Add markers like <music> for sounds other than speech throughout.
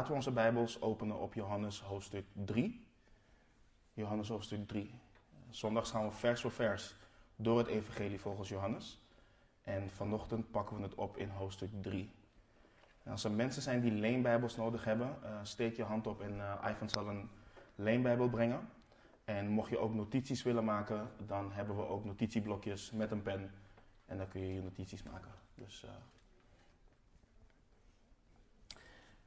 laten we onze Bijbels openen op Johannes hoofdstuk 3. Johannes hoofdstuk 3. Zondags gaan we vers voor vers door het Evangelie volgens Johannes. En vanochtend pakken we het op in hoofdstuk 3. En als er mensen zijn die leenbijbels nodig hebben, uh, steek je hand op en uh, zal een leenbijbel brengen. En mocht je ook notities willen maken, dan hebben we ook notitieblokjes met een pen. En dan kun je je notities maken. Dus, uh...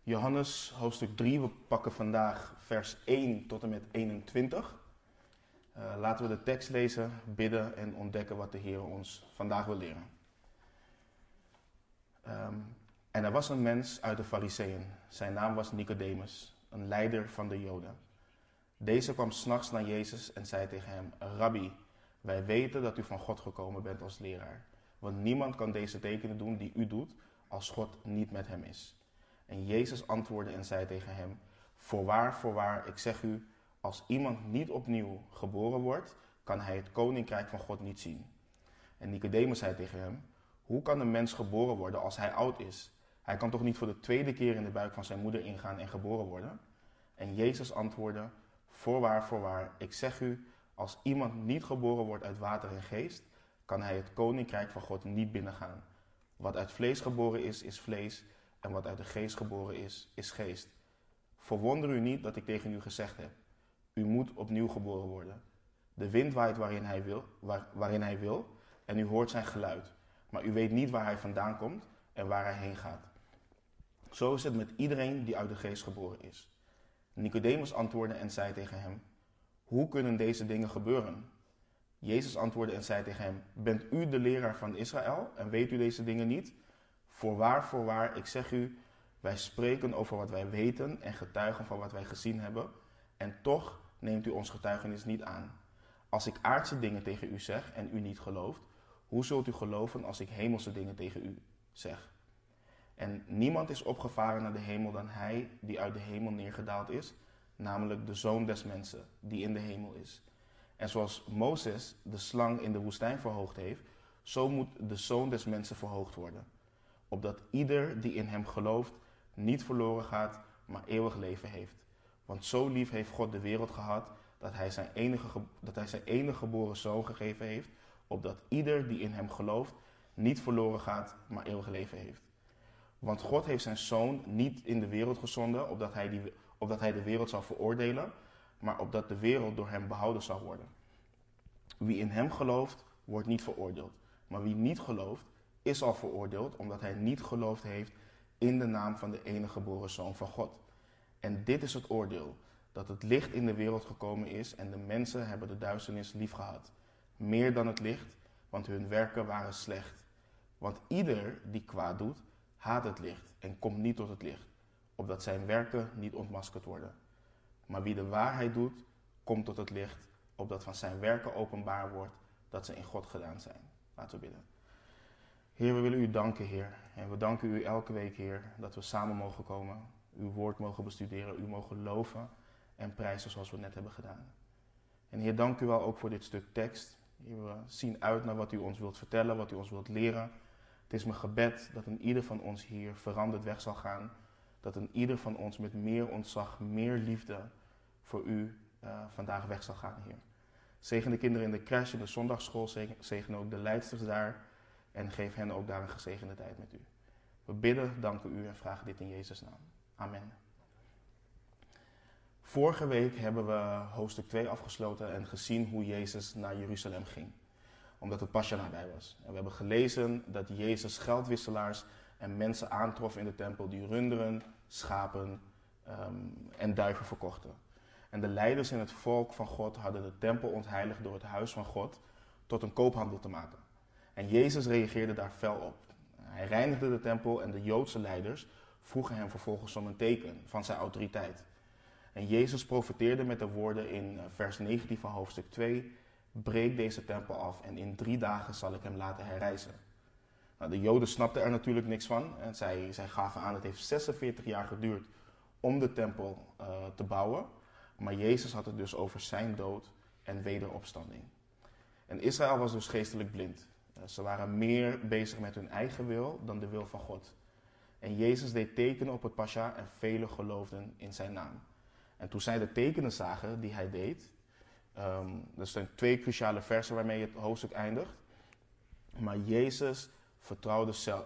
Johannes hoofdstuk 3, we pakken vandaag vers 1 tot en met 21. Uh, laten we de tekst lezen, bidden en ontdekken wat de Heer ons vandaag wil leren. Um, en er was een mens uit de Fariseeën. Zijn naam was Nicodemus, een leider van de Joden. Deze kwam s'nachts naar Jezus en zei tegen hem: Rabbi, wij weten dat u van God gekomen bent als leraar. Want niemand kan deze tekenen doen die u doet als God niet met hem is. En Jezus antwoordde en zei tegen hem: Voorwaar, voorwaar, ik zeg u, als iemand niet opnieuw geboren wordt, kan hij het koninkrijk van God niet zien. En Nicodemus zei tegen hem: Hoe kan een mens geboren worden als hij oud is? Hij kan toch niet voor de tweede keer in de buik van zijn moeder ingaan en geboren worden? En Jezus antwoordde: Voorwaar, voorwaar, ik zeg u, als iemand niet geboren wordt uit water en geest, kan hij het koninkrijk van God niet binnengaan. Wat uit vlees geboren is, is vlees, en wat uit de geest geboren is, is geest. Verwonder u niet dat ik tegen u gezegd heb: U moet opnieuw geboren worden. De wind waait waarin hij wil, waar, waarin hij wil, en u hoort zijn geluid, maar u weet niet waar hij vandaan komt en waar hij heen gaat. Zo is het met iedereen die uit de geest geboren is. Nicodemus antwoordde en zei tegen hem: Hoe kunnen deze dingen gebeuren? Jezus antwoordde en zei tegen hem: Bent u de leraar van Israël en weet u deze dingen niet? Voorwaar, voorwaar, ik zeg u, wij spreken over wat wij weten en getuigen van wat wij gezien hebben, en toch neemt u ons getuigenis niet aan. Als ik aardse dingen tegen u zeg en u niet gelooft, hoe zult u geloven als ik hemelse dingen tegen u zeg? En niemand is opgevaren naar de hemel dan hij die uit de hemel neergedaald is, namelijk de zoon des mensen die in de hemel is. En zoals Mozes de slang in de woestijn verhoogd heeft, zo moet de zoon des mensen verhoogd worden. Opdat ieder die in hem gelooft niet verloren gaat, maar eeuwig leven heeft. Want zo lief heeft God de wereld gehad dat hij zijn enige, dat hij zijn enige geboren zoon gegeven heeft, opdat ieder die in hem gelooft niet verloren gaat, maar eeuwig leven heeft. Want God heeft zijn zoon niet in de wereld gezonden, opdat hij, die, opdat hij de wereld zou veroordelen, maar opdat de wereld door hem behouden zou worden. Wie in hem gelooft, wordt niet veroordeeld. Maar wie niet gelooft, is al veroordeeld, omdat hij niet geloofd heeft in de naam van de enige geboren zoon van God. En dit is het oordeel, dat het licht in de wereld gekomen is en de mensen hebben de duisternis liefgehad. Meer dan het licht, want hun werken waren slecht. Want ieder die kwaad doet, haat het licht en komt niet tot het licht, opdat zijn werken niet ontmaskerd worden. Maar wie de waarheid doet, komt tot het licht, opdat van zijn werken openbaar wordt dat ze in God gedaan zijn. Laten we bidden. Heer, we willen u danken, Heer. En we danken u elke week, Heer, dat we samen mogen komen, uw woord mogen bestuderen, u mogen loven en prijzen zoals we net hebben gedaan. En Heer, dank u wel ook voor dit stuk tekst. We zien uit naar wat u ons wilt vertellen, wat u ons wilt leren. Het is mijn gebed dat een ieder van ons hier veranderd weg zal gaan. Dat een ieder van ons met meer ontzag, meer liefde voor u uh, vandaag weg zal gaan, Heer. Zegen de kinderen in de crash, in de zondagsschool, zegen ook de leidsters daar. En geef hen ook daar een gezegende tijd met u. We bidden, danken u en vragen dit in Jezus' naam. Amen. Vorige week hebben we hoofdstuk 2 afgesloten en gezien hoe Jezus naar Jeruzalem ging omdat het pasja nabij was. En we hebben gelezen dat Jezus geldwisselaars en mensen aantrof in de tempel die runderen, schapen um, en duiven verkochten. En de leiders in het volk van God hadden de tempel ontheiligd door het huis van God tot een koophandel te maken. En Jezus reageerde daar fel op. Hij reinigde de tempel en de Joodse leiders vroegen hem vervolgens om een teken van zijn autoriteit. En Jezus profeteerde met de woorden in eh, vers 19 van hoofdstuk 2 breek deze tempel af en in drie dagen zal ik hem laten herrijzen. Nou, de Joden snapten er natuurlijk niks van en zij, zij gaven aan, het heeft 46 jaar geduurd om de tempel uh, te bouwen. Maar Jezus had het dus over zijn dood en wederopstanding. En Israël was dus geestelijk blind. Uh, ze waren meer bezig met hun eigen wil dan de wil van God. En Jezus deed tekenen op het pasja en velen geloofden in zijn naam. En toen zij de tekenen zagen die hij deed, um, er zijn twee cruciale versen waarmee het hoofdstuk eindigt. Maar Jezus vertrouwde zelf,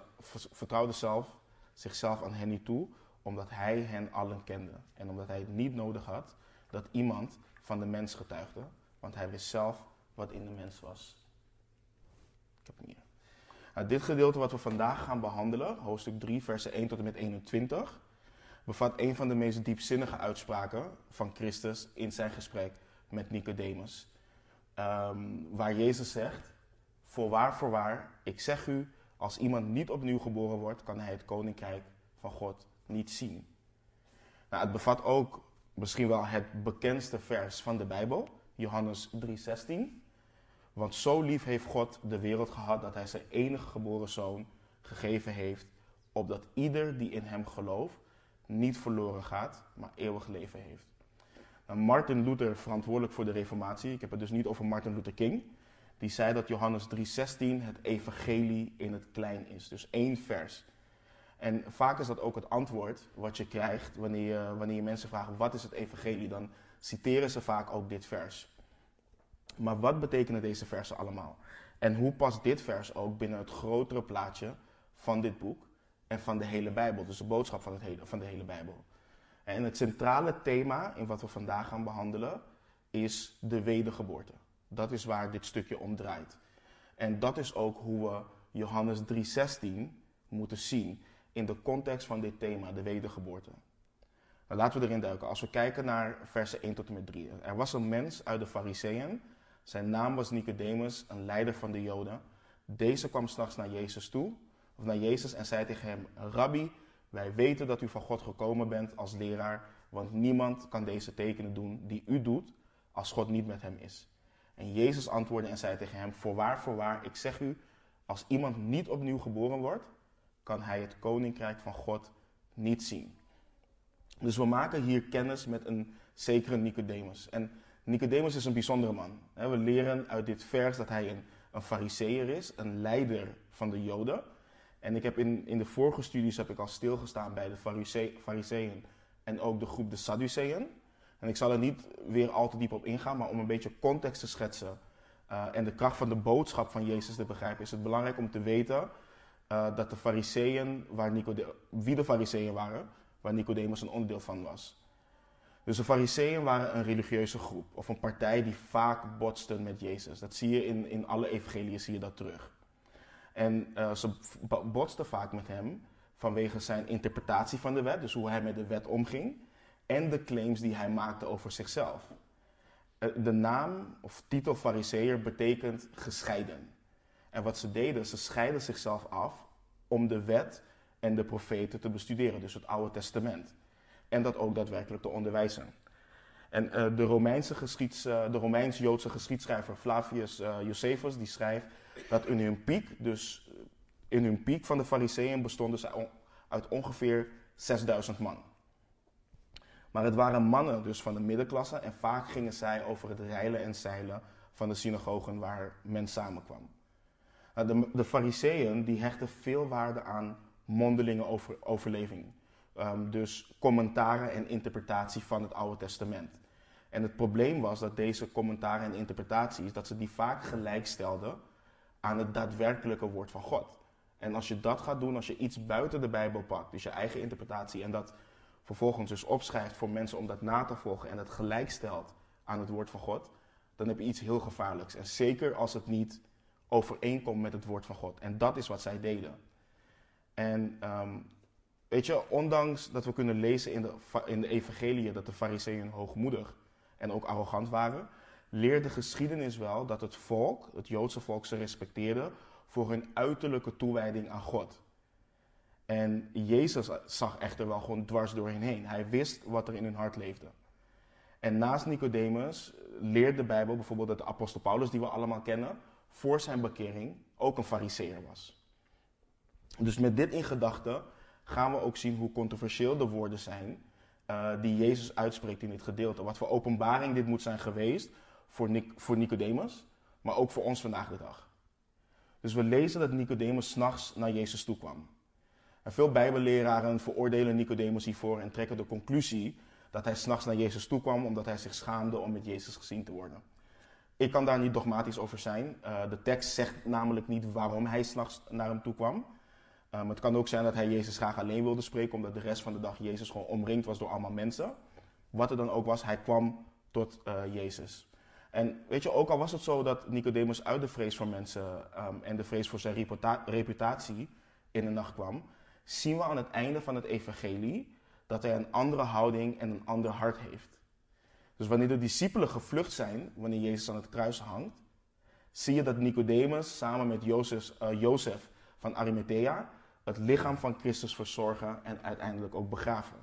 vertrouwde zelf zichzelf aan hen niet toe, omdat hij hen allen kende. En omdat hij het niet nodig had dat iemand van de mens getuigde, want hij wist zelf wat in de mens was. Nou, dit gedeelte wat we vandaag gaan behandelen, hoofdstuk 3, versen 1 tot en met 21, bevat een van de meest diepzinnige uitspraken van Christus in zijn gesprek met Nicodemus. Um, waar Jezus zegt: Voorwaar, voorwaar, ik zeg u, als iemand niet opnieuw geboren wordt, kan hij het koninkrijk van God niet zien. Nou, het bevat ook misschien wel het bekendste vers van de Bijbel, Johannes 3:16. Want zo lief heeft God de wereld gehad dat hij zijn enige geboren zoon gegeven heeft, opdat ieder die in hem gelooft niet verloren gaat, maar eeuwig leven heeft. Nou, Martin Luther, verantwoordelijk voor de Reformatie, ik heb het dus niet over Martin Luther King, die zei dat Johannes 3:16 het evangelie in het klein is. Dus één vers. En vaak is dat ook het antwoord wat je krijgt wanneer je, wanneer je mensen vragen wat is het evangelie. Dan citeren ze vaak ook dit vers. Maar wat betekenen deze versen allemaal? En hoe past dit vers ook binnen het grotere plaatje van dit boek en van de hele Bijbel? Dus de boodschap van, het hele, van de hele Bijbel. En het centrale thema in wat we vandaag gaan behandelen is de wedergeboorte. Dat is waar dit stukje om draait. En dat is ook hoe we Johannes 3:16 moeten zien in de context van dit thema, de wedergeboorte. Nou, laten we erin duiken. Als we kijken naar versen 1 tot en met 3. Er was een mens uit de Fariseeën. Zijn naam was Nicodemus, een leider van de Joden. Deze kwam s'nachts naar Jezus toe, of naar Jezus en zei tegen hem: Rabbi, wij weten dat u van God gekomen bent als leraar, want niemand kan deze tekenen doen die u doet als God niet met hem is. En Jezus antwoordde en zei tegen hem: Voorwaar, voorwaar, ik zeg u, als iemand niet opnieuw geboren wordt, kan hij het koninkrijk van God niet zien. Dus we maken hier kennis met een zekere Nicodemus. En Nicodemus is een bijzondere man. We leren uit dit vers dat hij een, een is, een leider van de Joden. En ik heb in, in de vorige studies heb ik al stilgestaan bij de fariseeën en ook de groep de Sadduceeën. En ik zal er niet weer al te diep op ingaan, maar om een beetje context te schetsen uh, en de kracht van de boodschap van Jezus te begrijpen, is het belangrijk om te weten uh, dat de waar wie de fariseeën waren, waar Nicodemus een onderdeel van was. Dus de fariseeën waren een religieuze groep of een partij die vaak botsten met Jezus. Dat zie je in, in alle evangeliën, zie je dat terug. En uh, ze botsten vaak met hem vanwege zijn interpretatie van de wet, dus hoe hij met de wet omging en de claims die hij maakte over zichzelf. Eh, de naam of titel Fariseer betekent gescheiden. En wat ze deden, ze scheiden zichzelf af om de wet en de profeten te bestuderen, dus het Oude Testament. En dat ook daadwerkelijk te onderwijzen. En uh, de, Romeinse geschieds, uh, de Romeins-Joodse geschiedschrijver Flavius uh, Josephus die schrijft dat in hun piek, dus in hun piek van de Fariseeën bestonden ze uit ongeveer 6000 man. Maar het waren mannen dus van de middenklasse en vaak gingen zij over het reilen en zeilen van de synagogen waar men samenkwam. De, de fariseeën die hechten veel waarde aan mondelinge over, overleving. Um, dus commentaren en interpretatie van het Oude Testament. En het probleem was dat deze commentaren en interpretaties, dat ze die vaak gelijkstelden aan het daadwerkelijke woord van God. En als je dat gaat doen, als je iets buiten de Bijbel pakt, dus je eigen interpretatie, en dat vervolgens dus opschrijft voor mensen om dat na te volgen en het gelijk stelt aan het woord van God, dan heb je iets heel gevaarlijks. En zeker als het niet overeenkomt met het woord van God. En dat is wat zij deden. En um, weet je, ondanks dat we kunnen lezen in de, in de evangelie dat de fariseeën hoogmoedig en ook arrogant waren, leert de geschiedenis wel dat het volk, het Joodse volk, ze respecteerde voor hun uiterlijke toewijding aan God. En Jezus zag echter wel gewoon dwars door hen heen. Hij wist wat er in hun hart leefde. En naast Nicodemus leert de Bijbel bijvoorbeeld dat de apostel Paulus, die we allemaal kennen, voor zijn bekering ook een fariseer was. Dus met dit in gedachten gaan we ook zien hoe controversieel de woorden zijn uh, die Jezus uitspreekt in dit gedeelte. Wat voor openbaring dit moet zijn geweest voor, Nic voor Nicodemus, maar ook voor ons vandaag de dag. Dus we lezen dat Nicodemus s'nachts naar Jezus toe kwam. En veel Bijbelleraren veroordelen Nicodemus hiervoor en trekken de conclusie dat hij s'nachts naar Jezus toe kwam omdat hij zich schaamde om met Jezus gezien te worden. Ik kan daar niet dogmatisch over zijn. Uh, de tekst zegt namelijk niet waarom hij s'nachts naar hem toe kwam. Um, het kan ook zijn dat hij Jezus graag alleen wilde spreken, omdat de rest van de dag Jezus gewoon omringd was door allemaal mensen. Wat er dan ook was, hij kwam tot uh, Jezus. En weet je, ook al was het zo dat Nicodemus uit de vrees voor mensen um, en de vrees voor zijn reputatie in de nacht kwam, zien we aan het einde van het evangelie dat hij een andere houding en een ander hart heeft. Dus wanneer de discipelen gevlucht zijn, wanneer Jezus aan het kruis hangt, zie je dat Nicodemus samen met Jozef, Jozef van Arimathea het lichaam van Christus verzorgen en uiteindelijk ook begraven.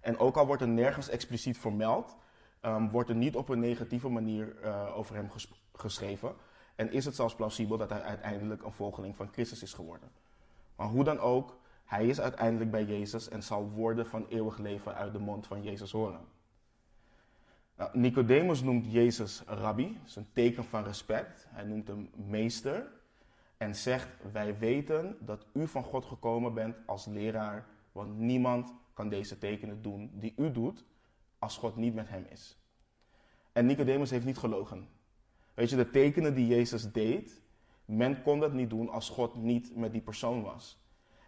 En ook al wordt er nergens expliciet vermeld, um, wordt er niet op een negatieve manier uh, over hem ges geschreven. En is het zelfs plausibel dat hij uiteindelijk een volgeling van Christus is geworden. Maar hoe dan ook, hij is uiteindelijk bij Jezus en zal woorden van eeuwig leven uit de mond van Jezus horen. Nou, Nicodemus noemt Jezus rabbi, dat is een teken van respect. Hij noemt hem meester en zegt: Wij weten dat u van God gekomen bent als leraar, want niemand kan deze tekenen doen die u doet als God niet met hem is. En Nicodemus heeft niet gelogen. Weet je, de tekenen die Jezus deed, men kon dat niet doen als God niet met die persoon was.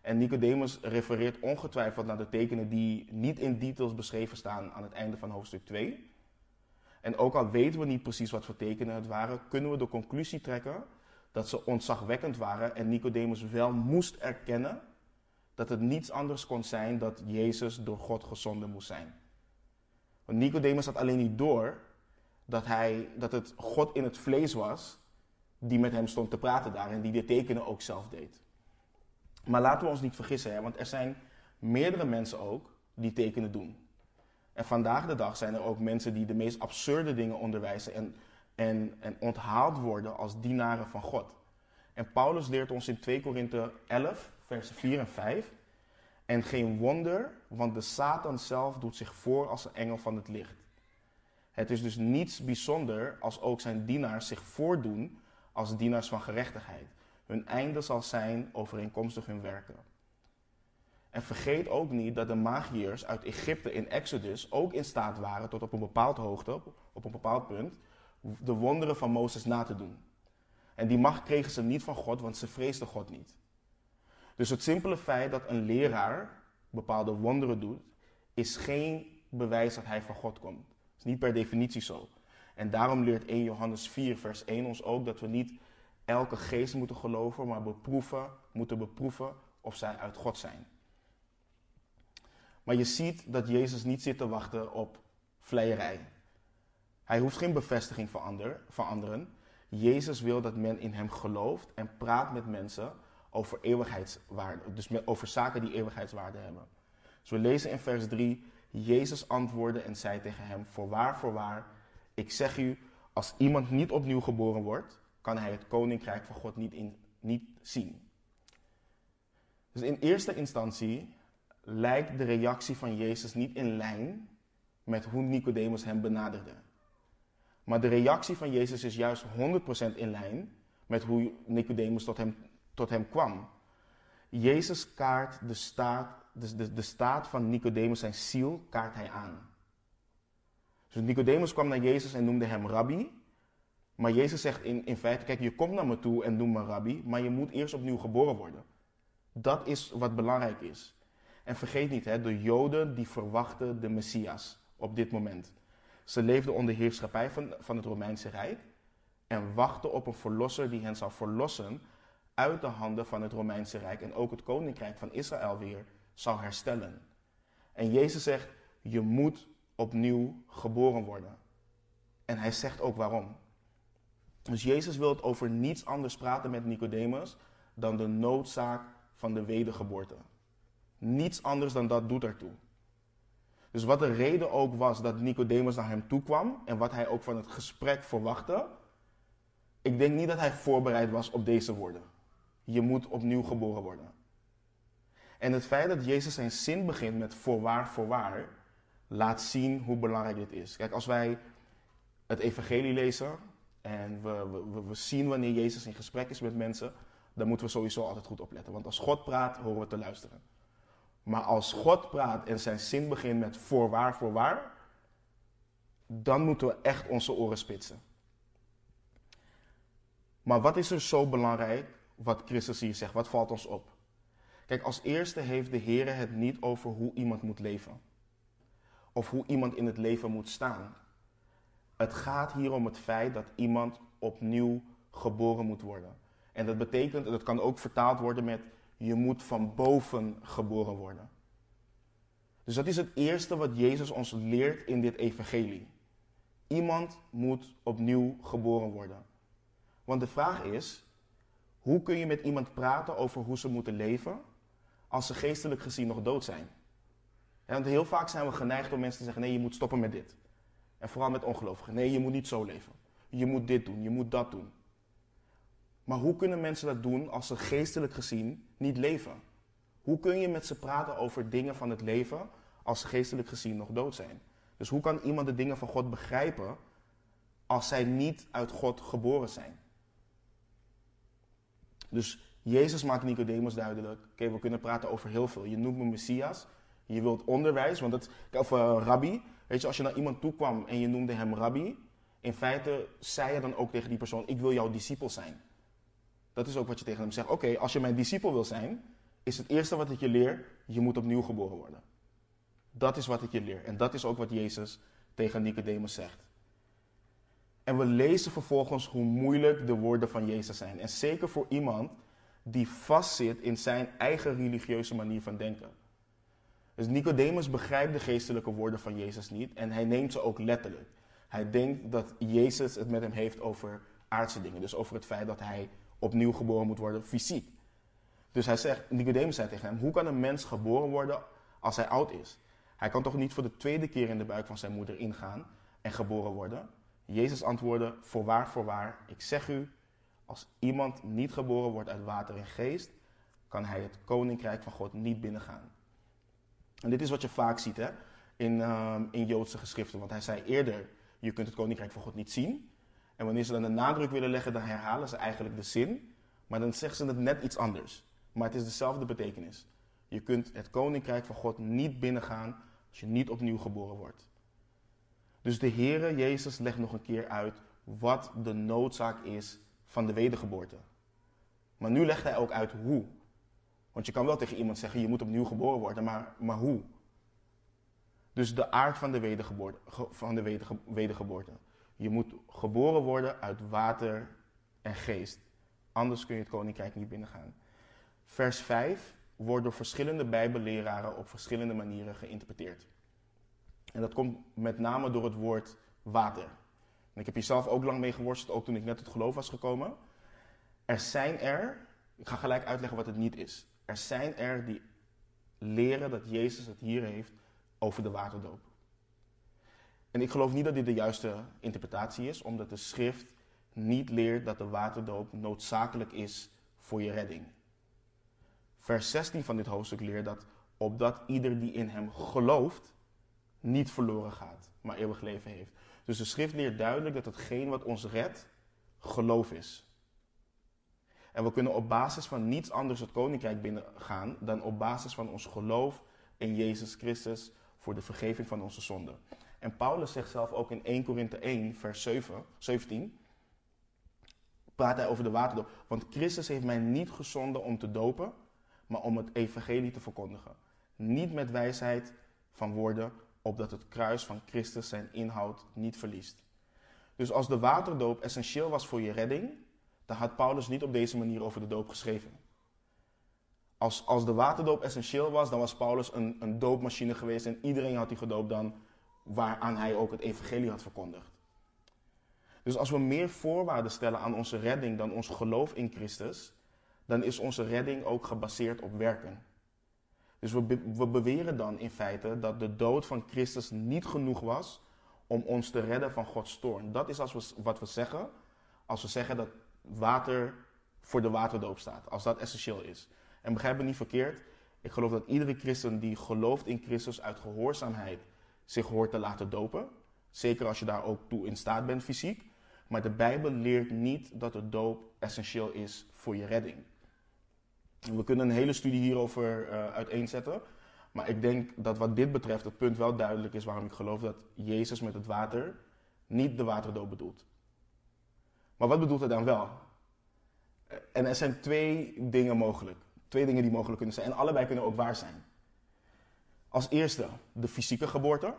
En Nicodemus refereert ongetwijfeld naar de tekenen die niet in details beschreven staan aan het einde van hoofdstuk 2. En ook al weten we niet precies wat voor tekenen het waren, kunnen we de conclusie trekken dat ze ontzagwekkend waren en Nicodemus wel moest erkennen dat het niets anders kon zijn dat Jezus door God gezonden moest zijn. Want Nicodemus had alleen niet door dat, hij, dat het God in het vlees was die met hem stond te praten daar en die de tekenen ook zelf deed. Maar laten we ons niet vergissen, hè, want er zijn meerdere mensen ook die tekenen doen. En vandaag de dag zijn er ook mensen die de meest absurde dingen onderwijzen en, en, en onthaald worden als dienaren van God. En Paulus leert ons in 2 Korinthe 11, versen 4 en 5. En geen wonder, want de Satan zelf doet zich voor als een engel van het licht. Het is dus niets bijzonder als ook zijn dienaars zich voordoen als dienaars van gerechtigheid. Hun einde zal zijn overeenkomstig hun werken. En vergeet ook niet dat de magiërs uit Egypte in Exodus ook in staat waren tot op een bepaald hoogte, op een bepaald punt, de wonderen van Mozes na te doen. En die macht kregen ze niet van God, want ze vreesden God niet. Dus het simpele feit dat een leraar bepaalde wonderen doet, is geen bewijs dat hij van God komt. Dat is niet per definitie zo. En daarom leert 1 Johannes 4, vers 1 ons ook dat we niet elke geest moeten geloven, maar beproeven, moeten beproeven of zij uit God zijn. Maar je ziet dat Jezus niet zit te wachten op vleierij. Hij hoeft geen bevestiging van, ander, van anderen. Jezus wil dat men in hem gelooft en praat met mensen over eeuwigheidswaarde. Dus over zaken die eeuwigheidswaarde hebben. Dus we lezen in vers 3: Jezus antwoordde en zei tegen hem: Voorwaar, voorwaar, ik zeg u, als iemand niet opnieuw geboren wordt, kan hij het koninkrijk van God niet, in, niet zien. Dus in eerste instantie lijkt de reactie van Jezus niet in lijn met hoe Nicodemus hem benaderde. Maar de reactie van Jezus is juist 100% in lijn met hoe Nicodemus tot hem, tot hem kwam. Jezus kaart de staat, de, de, staat van Nicodemus, zijn ziel, kaart hij aan. Dus Nicodemus kwam naar Jezus en noemde hem rabbi. Maar Jezus zegt in, in feite, kijk, je komt naar me toe en noem me rabbi, maar je moet eerst opnieuw geboren worden. Dat is wat belangrijk is. En vergeet niet, hè, de Joden die verwachten de Messias op dit moment. Ze leefden onder heerschappij van, van het Romeinse Rijk en wachten op een verlosser die hen zou verlossen uit de handen van het Romeinse Rijk en ook het koninkrijk van Israël weer zou herstellen. En Jezus zegt, je moet opnieuw geboren worden. En hij zegt ook waarom. Dus Jezus wil over niets anders praten met Nicodemus dan de noodzaak van de wedergeboorte. Niets anders dan dat doet ertoe. Dus wat de reden ook was dat Nicodemus naar hem toe kwam en wat hij ook van het gesprek verwachtte, ik denk niet dat hij voorbereid was op deze woorden. Je moet opnieuw geboren worden. En het feit dat Jezus zijn zin begint met voorwaar, voorwaar, laat zien hoe belangrijk dit is. Kijk, als wij het evangelie lezen en we, we, we zien wanneer Jezus in gesprek is met mensen, dan moeten we sowieso altijd goed opletten. Want als God praat, horen we te luisteren. Maar als God praat en zijn zin begint met voorwaar, voorwaar, dan moeten we echt onze oren spitsen. Maar wat is er zo belangrijk wat Christus hier zegt? Wat valt ons op? Kijk, als eerste heeft de Heer het niet over hoe iemand moet leven. Of hoe iemand in het leven moet staan. Het gaat hier om het feit dat iemand opnieuw geboren moet worden. En dat betekent, dat kan ook vertaald worden met je moet van boven geboren worden. Dus dat is het eerste wat Jezus ons leert in dit evangelie. Iemand moet opnieuw geboren worden. Want de vraag is, hoe kun je met iemand praten over hoe ze moeten leven als ze geestelijk gezien nog dood zijn? want heel vaak zijn we geneigd om mensen te zeggen, nee, je moet stoppen met dit. En vooral met ongelovigen, nee, je moet niet zo leven. Je moet dit doen, je moet dat doen. Maar hoe kunnen mensen dat doen als ze geestelijk gezien niet leven? Hoe kun je met ze praten over dingen van het leven als ze geestelijk gezien nog dood zijn? Dus hoe kan iemand de dingen van God begrijpen als zij niet uit God geboren zijn? Dus Jezus maakt Nicodemus duidelijk. Oké, we kunnen praten over heel veel. Je noemt me Messias. Je wilt onderwijs, want het, of uh, rabbi. Weet je, als je naar iemand toe kwam en je noemde hem rabbi, in feite zei je dan ook tegen die persoon: Ik wil jouw discipel zijn. Dat is ook wat je tegen hem zegt. Oké, als je mijn discipel wil zijn, is het eerste wat ik je leer: je moet opnieuw geboren worden. Dat is wat ik je leer. En dat is ook wat Jezus tegen Nicodemus zegt. En we lezen vervolgens hoe moeilijk de woorden van Jezus zijn. En zeker voor iemand die vastzit in zijn eigen religieuze manier van denken. Dus Nicodemus begrijpt de geestelijke woorden van Jezus niet en hij neemt ze ook letterlijk. Hij denkt dat Jezus het met hem heeft over aardse dingen. Dus over het feit dat hij opnieuw geboren moet worden fysiek. Dus hij zegt, Nicodemus zei tegen hem, hoe kan een mens geboren worden als hij oud is? Hij kan toch niet voor de tweede keer in de buik van zijn moeder ingaan en geboren worden? Jezus antwoordde, voorwaar, voorwaar, ik zeg u, als iemand niet geboren wordt uit water en geest, kan hij het koninkrijk van God niet binnengaan. En dit is wat je vaak ziet hè, in, uh, in Joodse geschriften, want hij zei eerder, je kunt het koninkrijk van God niet zien. En wanneer ze dan de nadruk willen leggen, dan herhalen ze eigenlijk de zin, maar dan zeggen ze het net iets anders. Maar het is dezelfde betekenis. Je kunt het koninkrijk van God niet binnengaan als je niet opnieuw geboren wordt. Dus de Heere Jezus legt nog een keer uit wat de noodzaak is van de wedergeboorte. Maar nu legt hij ook uit hoe. Want je kan wel tegen iemand zeggen, je moet opnieuw geboren worden, maar, maar hoe? Dus de aard van de, wedergeboorte, van de wedergeboorte. Je moet geboren worden uit water en geest. Anders kun je het koninkrijk niet binnengaan. Vers 5 wordt door verschillende bijbelleraren op verschillende manieren geïnterpreteerd. En dat komt met name door het woord water. En ik heb hier zelf ook lang mee geworsteld, ook toen ik net tot geloof was gekomen. Er zijn er, ik ga gelijk uitleggen wat het niet is. Er zijn er die leren dat Jezus het hier heeft over de waterdoop. En ik geloof niet dat dit de juiste interpretatie is, omdat de schrift niet leert dat de waterdoop noodzakelijk is voor je redding. Vers 16 van dit hoofdstuk leert dat opdat ieder die in hem gelooft niet verloren gaat, maar eeuwig leven heeft. Dus de schrift leert duidelijk dat hetgeen wat ons redt, geloof is. En we kunnen op basis van niets anders het koninkrijk binnengaan dan op basis van ons geloof in Jezus Christus voor de vergeving van onze zonden. En Paulus zegt zelf ook in 1 Korinthe 1, vers 7, 17, praat hij over de waterdoop. Want Christus heeft mij niet gezonden om te dopen, maar om het evangelie te verkondigen. Niet met wijsheid van woorden, opdat het kruis van Christus zijn inhoud niet verliest. Dus als de waterdoop essentieel was voor je redding, dan had Paulus niet op deze manier over de doop geschreven. Als, als de waterdoop essentieel was, dan was Paulus een, een doopmachine geweest en iedereen had die gedoopt dan waaraan hij ook het evangelie had verkondigd. Dus als we meer voorwaarden stellen aan onze redding dan ons geloof in Christus, dan is onze redding ook gebaseerd op werken. Dus we, we beweren dan in feite dat de dood van Christus niet genoeg was om ons te redden van Gods toorn. Dat is als we, wat we zeggen als we zeggen dat water voor de waterdoop staat. Als dat essentieel is. En begrijp me niet verkeerd. Ik geloof dat iedere christen die gelooft in Christus uit gehoorzaamheid zich hoort te laten dopen. Zeker als je daar ook toe in staat bent fysiek. Maar de Bijbel leert niet dat de doop essentieel is voor je redding. We kunnen een hele studie hierover uh, uiteenzetten. Maar ik denk dat wat dit betreft het punt wel duidelijk is waarom ik geloof dat Jezus met het water niet de waterdoop bedoelt. Maar wat bedoelt hij dan wel? En er zijn twee dingen mogelijk. Twee dingen die mogelijk kunnen zijn. En allebei kunnen ook waar zijn. Als eerste de fysieke geboorte.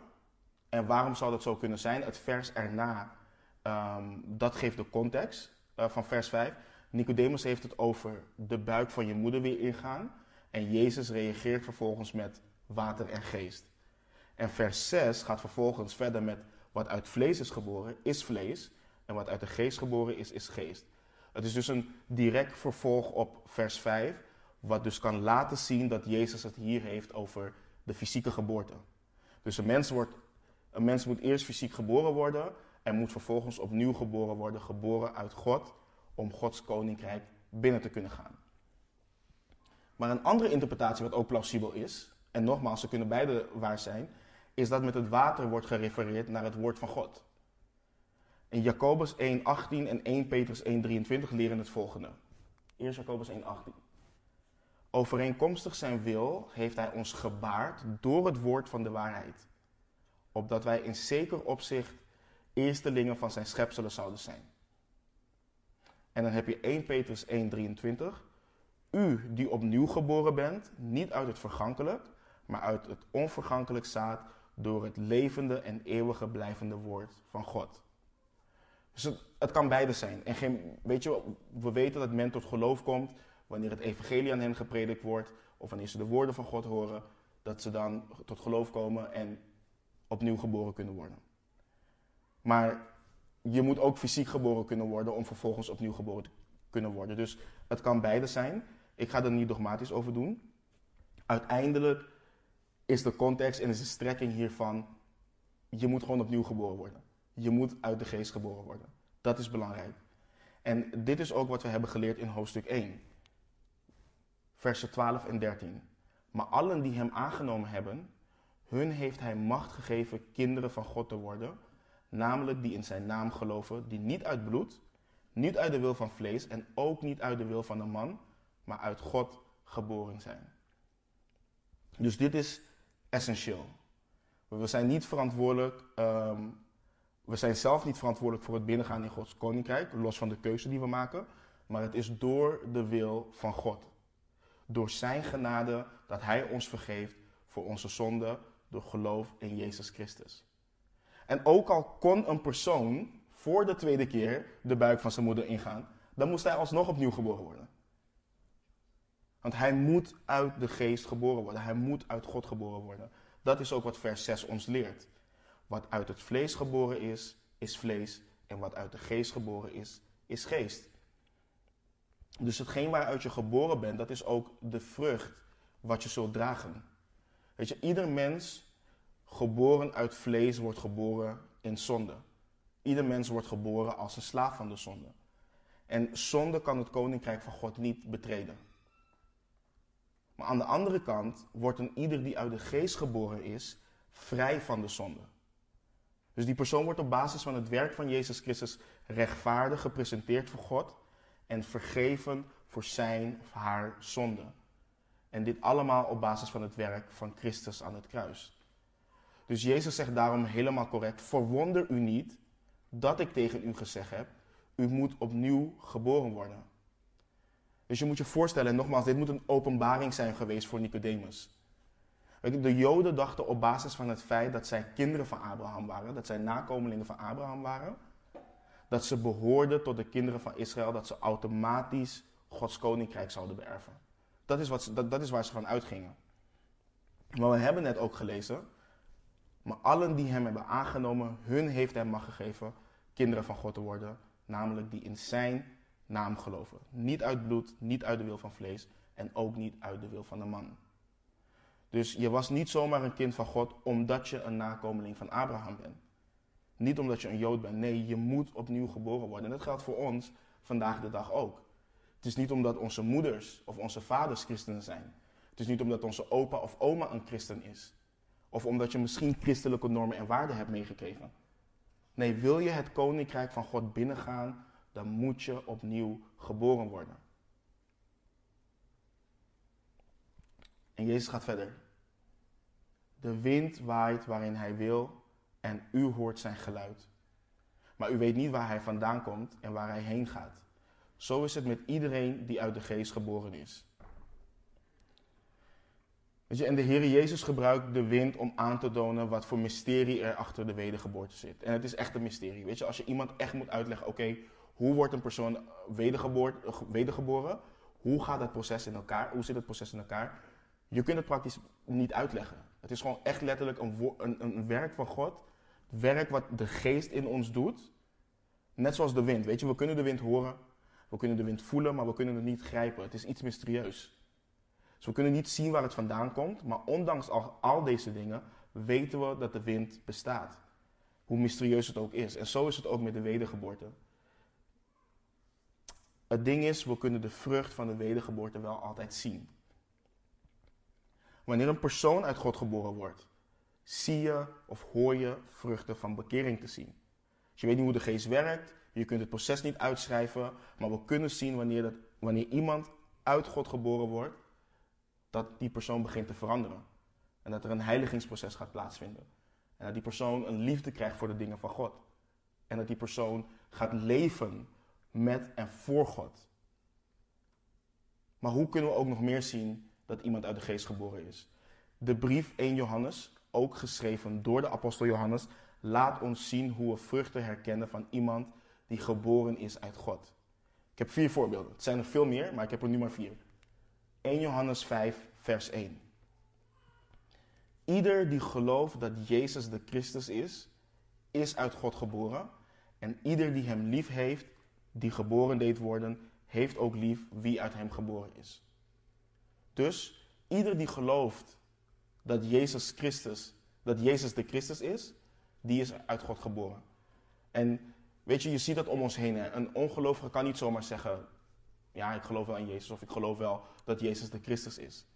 En waarom zou dat zo kunnen zijn? Het vers erna, um, dat geeft de context uh, van vers 5. Nicodemus heeft het over de buik van je moeder weer ingaan. En Jezus reageert vervolgens met water en geest. En vers 6 gaat vervolgens verder met wat uit vlees is geboren, is vlees. En wat uit de geest geboren is, is geest. Het is dus een direct vervolg op vers 5, wat dus kan laten zien dat Jezus het hier heeft over de fysieke geboorte. Dus een mens, wordt, een mens moet eerst fysiek geboren worden en moet vervolgens opnieuw geboren worden, geboren uit God, om Gods koninkrijk binnen te kunnen gaan. Maar een andere interpretatie, wat ook plausibel is, en nogmaals, ze kunnen beide waar zijn, is dat met het water wordt gerefereerd naar het woord van God. In Jacobus 1:18 en 1 Petrus 1:23 leren het volgende. Eerst Jacobus 1:18. Overeenkomstig zijn wil heeft hij ons gebaard door het woord van de waarheid, opdat wij in zeker opzicht eerstelingen van zijn schepselen zouden zijn. En dan heb je 1 Petrus 1:23. U die opnieuw geboren bent, niet uit het vergankelijk, maar uit het onvergankelijk zaad door het levende en eeuwige blijvende woord van God. Dus het, kan beide zijn. En geen, weet je, we weten dat men tot geloof komt wanneer het evangelie aan hen gepredikt wordt, of wanneer ze de woorden van God horen, dat ze dan tot geloof komen en opnieuw geboren kunnen worden. Maar je moet ook fysiek geboren kunnen worden om vervolgens opnieuw geboren te kunnen worden. Dus het kan beide zijn. Ik ga er niet dogmatisch over doen. Uiteindelijk is de context en is de strekking hiervan, je moet gewoon opnieuw geboren worden. Je moet uit de geest geboren worden. Dat is belangrijk. En dit is ook wat we hebben geleerd in hoofdstuk 1, versen 12 en 13. Maar allen die hem aangenomen hebben, hun heeft hij macht gegeven kinderen van God te worden, namelijk die in zijn naam geloven, die niet uit bloed, niet uit de wil van vlees en ook niet uit de wil van een man, maar uit God geboren zijn. Dus dit is essentieel. We zijn niet verantwoordelijk, ehm, we zijn zelf niet verantwoordelijk voor het binnengaan in Gods koninkrijk, los van de keuze die we maken, maar het is door de wil van God. Door Zijn genade dat Hij ons vergeeft voor onze zonde door geloof in Jezus Christus. En ook al kon een persoon voor de tweede keer de buik van zijn moeder ingaan, dan moest hij alsnog opnieuw geboren worden. Want hij moet uit de geest geboren worden. Hij moet uit God geboren worden. Dat is ook wat vers 6 ons leert. Wat uit het vlees geboren is, is vlees. En wat uit de geest geboren is, is geest. Dus hetgeen waaruit je geboren bent, dat is ook de vrucht wat je zult dragen. Weet je, ieder mens geboren uit vlees wordt geboren in zonde. Ieder mens wordt geboren als een slaaf van de zonde. En zonde kan het koninkrijk van God niet betreden. Maar aan de andere kant wordt een ieder die uit de geest geboren is, vrij van de zonde. Dus die persoon wordt op basis van het werk van Jezus Christus rechtvaardig gepresenteerd voor God en vergeven voor zijn of haar zonde. En dit allemaal op basis van het werk van Christus aan het kruis. Dus Jezus zegt daarom helemaal correct: Verwonder u niet dat ik tegen u gezegd heb: U moet opnieuw geboren worden. Dus je moet je voorstellen, en nogmaals, dit moet een openbaring zijn geweest voor Nicodemus. De Joden dachten op basis van het feit dat zij kinderen van Abraham waren, dat zij nakomelingen van Abraham waren, dat ze behoorden tot de kinderen van Israël, dat ze automatisch Gods koninkrijk zouden beërven. Dat is, wat ze, dat, dat is waar ze van uitgingen. Maar we hebben net ook gelezen, maar allen die hem hebben aangenomen, hun heeft hij mag gegeven kinderen van God te worden, namelijk die in zijn naam geloven. Niet uit bloed, niet uit de wil van vlees en ook niet uit de wil van de man. Dus je was niet zomaar een kind van God omdat je een nakomeling van Abraham bent. Niet omdat je een Jood bent. Nee, je moet opnieuw geboren worden. En dat geldt voor ons vandaag de dag ook. Het is niet omdat onze moeders of onze vaders christenen zijn. Het is niet omdat onze opa of oma een christen is. Of omdat je misschien christelijke normen en waarden hebt meegekregen. Nee, wil je het koninkrijk van God binnengaan, dan moet je opnieuw geboren worden. En Jezus gaat verder. De wind waait waarin hij wil en u hoort zijn geluid. Maar u weet niet waar hij vandaan komt en waar hij heen gaat. Zo is het met iedereen die uit de geest geboren is. Weet je, en de Heer Jezus gebruikt de wind om aan te tonen wat voor mysterie er achter de wedergeboorte zit. En het is echt een mysterie. Weet je, als je iemand echt moet uitleggen, oké, hoe wordt een persoon wedergeboren? Hoe gaat dat proces in elkaar? Hoe zit het proces in elkaar? Je kunt het praktisch niet uitleggen. Het is gewoon echt letterlijk een, een, een werk van God. Werk wat de geest in ons doet. Net zoals de wind. Weet je, we kunnen de wind horen. We kunnen de wind voelen, maar we kunnen het niet grijpen. Het is iets mysterieus. Dus we kunnen niet zien waar het vandaan komt. Maar ondanks al, al deze dingen weten we dat de wind bestaat. Hoe mysterieus het ook is. En zo is het ook met de wedergeboorte. Het ding is, we kunnen de vrucht van de wedergeboorte wel altijd zien. Wanneer een persoon uit God geboren wordt, zie je of hoor je vruchten van bekering te zien. Je weet niet hoe de geest werkt, je kunt het proces niet uitschrijven, maar we kunnen zien wanneer, dat, wanneer iemand uit God geboren wordt, dat die persoon begint te veranderen. En dat er een heiligingsproces gaat plaatsvinden. En dat die persoon een liefde krijgt voor de dingen van God. En dat die persoon gaat leven met en voor God. Maar hoe kunnen we ook nog meer zien dat iemand uit de geest geboren is? De brief 1 Johannes, ook geschreven door de apostel Johannes, laat ons zien hoe we vruchten herkennen van iemand die geboren is uit God. Ik heb vier voorbeelden. Het zijn er veel meer, maar ik heb er nu maar vier. 1 Johannes 5, vers 1. Ieder die gelooft dat Jezus de Christus is, is uit God geboren. En ieder die hem lief heeft, die geboren deed worden, heeft ook lief wie uit hem geboren is. Dus ieder die gelooft dat Jezus Christus, dat Jezus de Christus is, die is uit God geboren. En weet je, je ziet dat om ons heen. Een ongelovige kan niet zomaar zeggen, ja, ik geloof wel in Jezus of ik geloof wel dat Jezus de Christus is.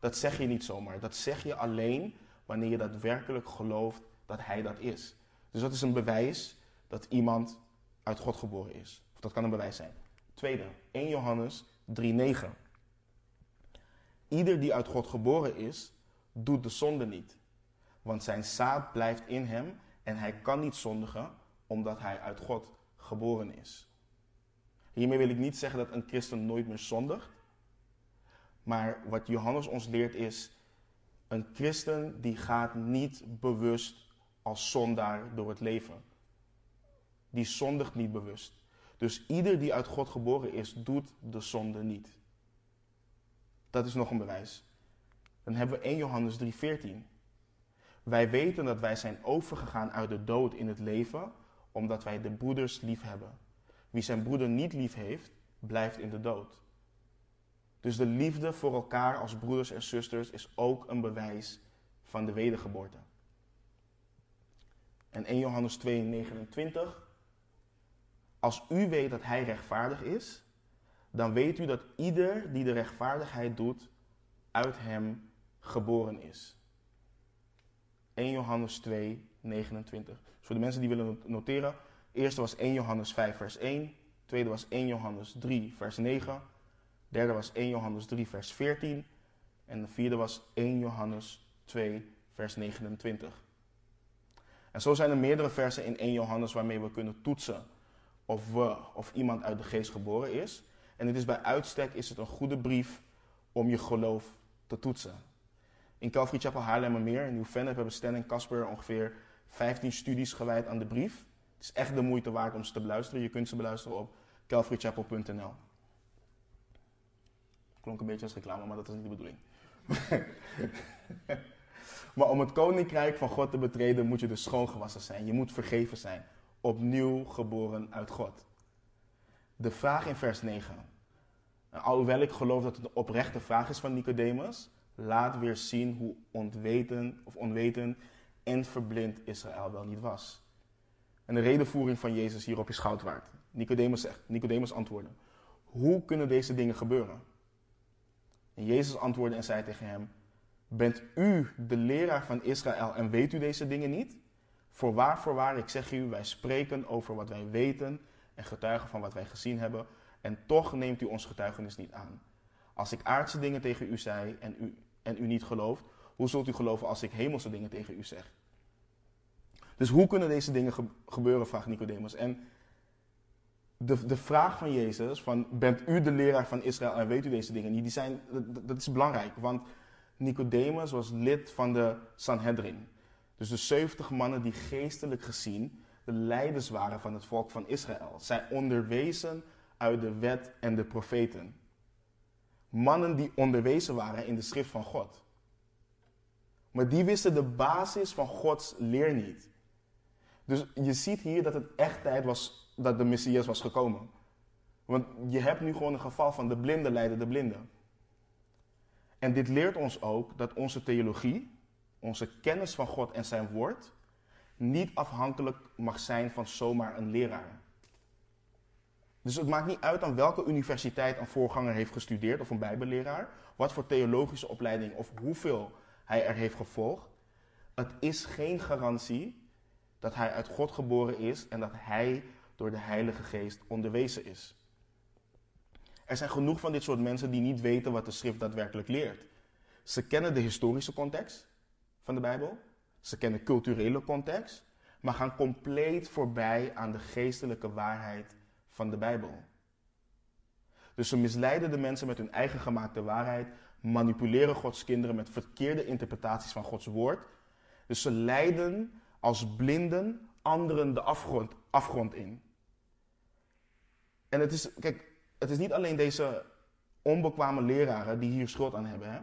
Dat zeg je niet zomaar. Dat zeg je alleen wanneer je daadwerkelijk gelooft dat Hij dat is. Dus dat is een bewijs dat iemand uit God geboren is. Of dat kan een bewijs zijn. Tweede, 1 Johannes 3:9. Ieder die uit God geboren is, doet de zonde niet. Want zijn zaad blijft in hem en hij kan niet zondigen omdat hij uit God geboren is. Hiermee wil ik niet zeggen dat een christen nooit meer zondigt. Maar wat Johannes ons leert is, een christen die gaat niet bewust als zondaar door het leven die zondigt niet bewust. Dus ieder die uit God geboren is, doet de zonde niet. Dat is nog een bewijs. Dan hebben we 1 Johannes 3:14. Wij weten dat wij zijn overgegaan uit de dood in het leven, omdat wij de broeders lief hebben. Wie zijn broeder niet lief heeft, blijft in de dood. Dus de liefde voor elkaar als broeders en zusters is ook een bewijs van de wedergeboorte. En 1 Johannes 2:29 als u weet dat hij rechtvaardig is, dan weet u dat ieder die de rechtvaardigheid doet, uit hem geboren is. 1 Johannes 2, 29. Dus voor de mensen die willen noteren, eerste was 1 Johannes 5, vers 1. Tweede was 1 Johannes 3, vers 9. Derde was 1 Johannes 3, vers 14. En de vierde was 1 Johannes 2, vers 29. En zo zijn er meerdere versen in 1 Johannes waarmee we kunnen toetsen of we of iemand uit de geest geboren is. En het is bij uitstek is het een goede brief om je geloof te toetsen. In Calvary Chapel Haarlemmermeer in Nieuw-Vennep hebben Stan en Casper ongeveer 15 studies gewijd aan de brief. Het is echt de moeite waard om ze te beluisteren. Je kunt ze beluisteren op calvarychapel.nl. Klonk een beetje als reclame, maar dat is niet de bedoeling. <laughs> maar om het koninkrijk van God te betreden moet je dus schoongewassen zijn. Je moet vergeven zijn opnieuw geboren uit God. De vraag in vers 9. Alhoewel ik geloof dat het een oprechte vraag is van Nicodemus, laat weer zien hoe ontweten of onweten en verblind Israël wel niet was. En de redenvoering van Jezus hierop is goud waard. Nicodemus zegt, Nicodemus antwoordde, hoe kunnen deze dingen gebeuren? En Jezus antwoordde en zei tegen hem, bent u de leraar van Israël en weet u deze dingen niet? Voorwaar, voorwaar, ik zeg u, wij spreken over wat wij weten en getuigen van wat wij gezien hebben. En toch neemt u ons getuigenis niet aan. Als ik aardse dingen tegen u zei en u, en u niet gelooft, hoe zult u geloven als ik hemelse dingen tegen u zeg? Dus hoe kunnen deze dingen gebeuren, vraagt Nicodemus. En de, de vraag van Jezus, van bent u de leraar van Israël en weet u deze dingen niet, die zijn, dat, dat is belangrijk. Want Nicodemus was lid van de Sanhedrin. Dus de 70 mannen die geestelijk gezien de leiders waren van het volk van Israël. Zij onderwezen uit de wet en de profeten. Mannen die onderwezen waren in de schrift van God. Maar die wisten de basis van Gods leer niet. Dus je ziet hier dat het echt tijd was dat de Messias was gekomen. Want je hebt nu gewoon een geval van de blinde leiden de blinde. En dit leert ons ook dat onze theologie, onze kennis van God en zijn woord, niet afhankelijk mag zijn van zomaar een leraar. Dus het maakt niet uit aan welke universiteit een voorganger heeft gestudeerd of een bijbelleraar, wat voor theologische opleiding of hoeveel hij er heeft gevolgd. Het is geen garantie dat hij uit God geboren is en dat hij door de Heilige Geest onderwezen is. Er zijn genoeg van dit soort mensen die niet weten wat de schrift daadwerkelijk leert. Ze kennen de historische context van de Bijbel, ze kennen culturele context, maar gaan compleet voorbij aan de geestelijke waarheid van de Bijbel. Dus ze misleiden de mensen met hun eigen gemaakte waarheid, manipuleren Gods kinderen met verkeerde interpretaties van Gods woord. Dus ze leiden als blinden anderen de afgrond, afgrond in. En het is, kijk, het is niet alleen deze onbekwame leraren die hier schuld aan hebben. Hè?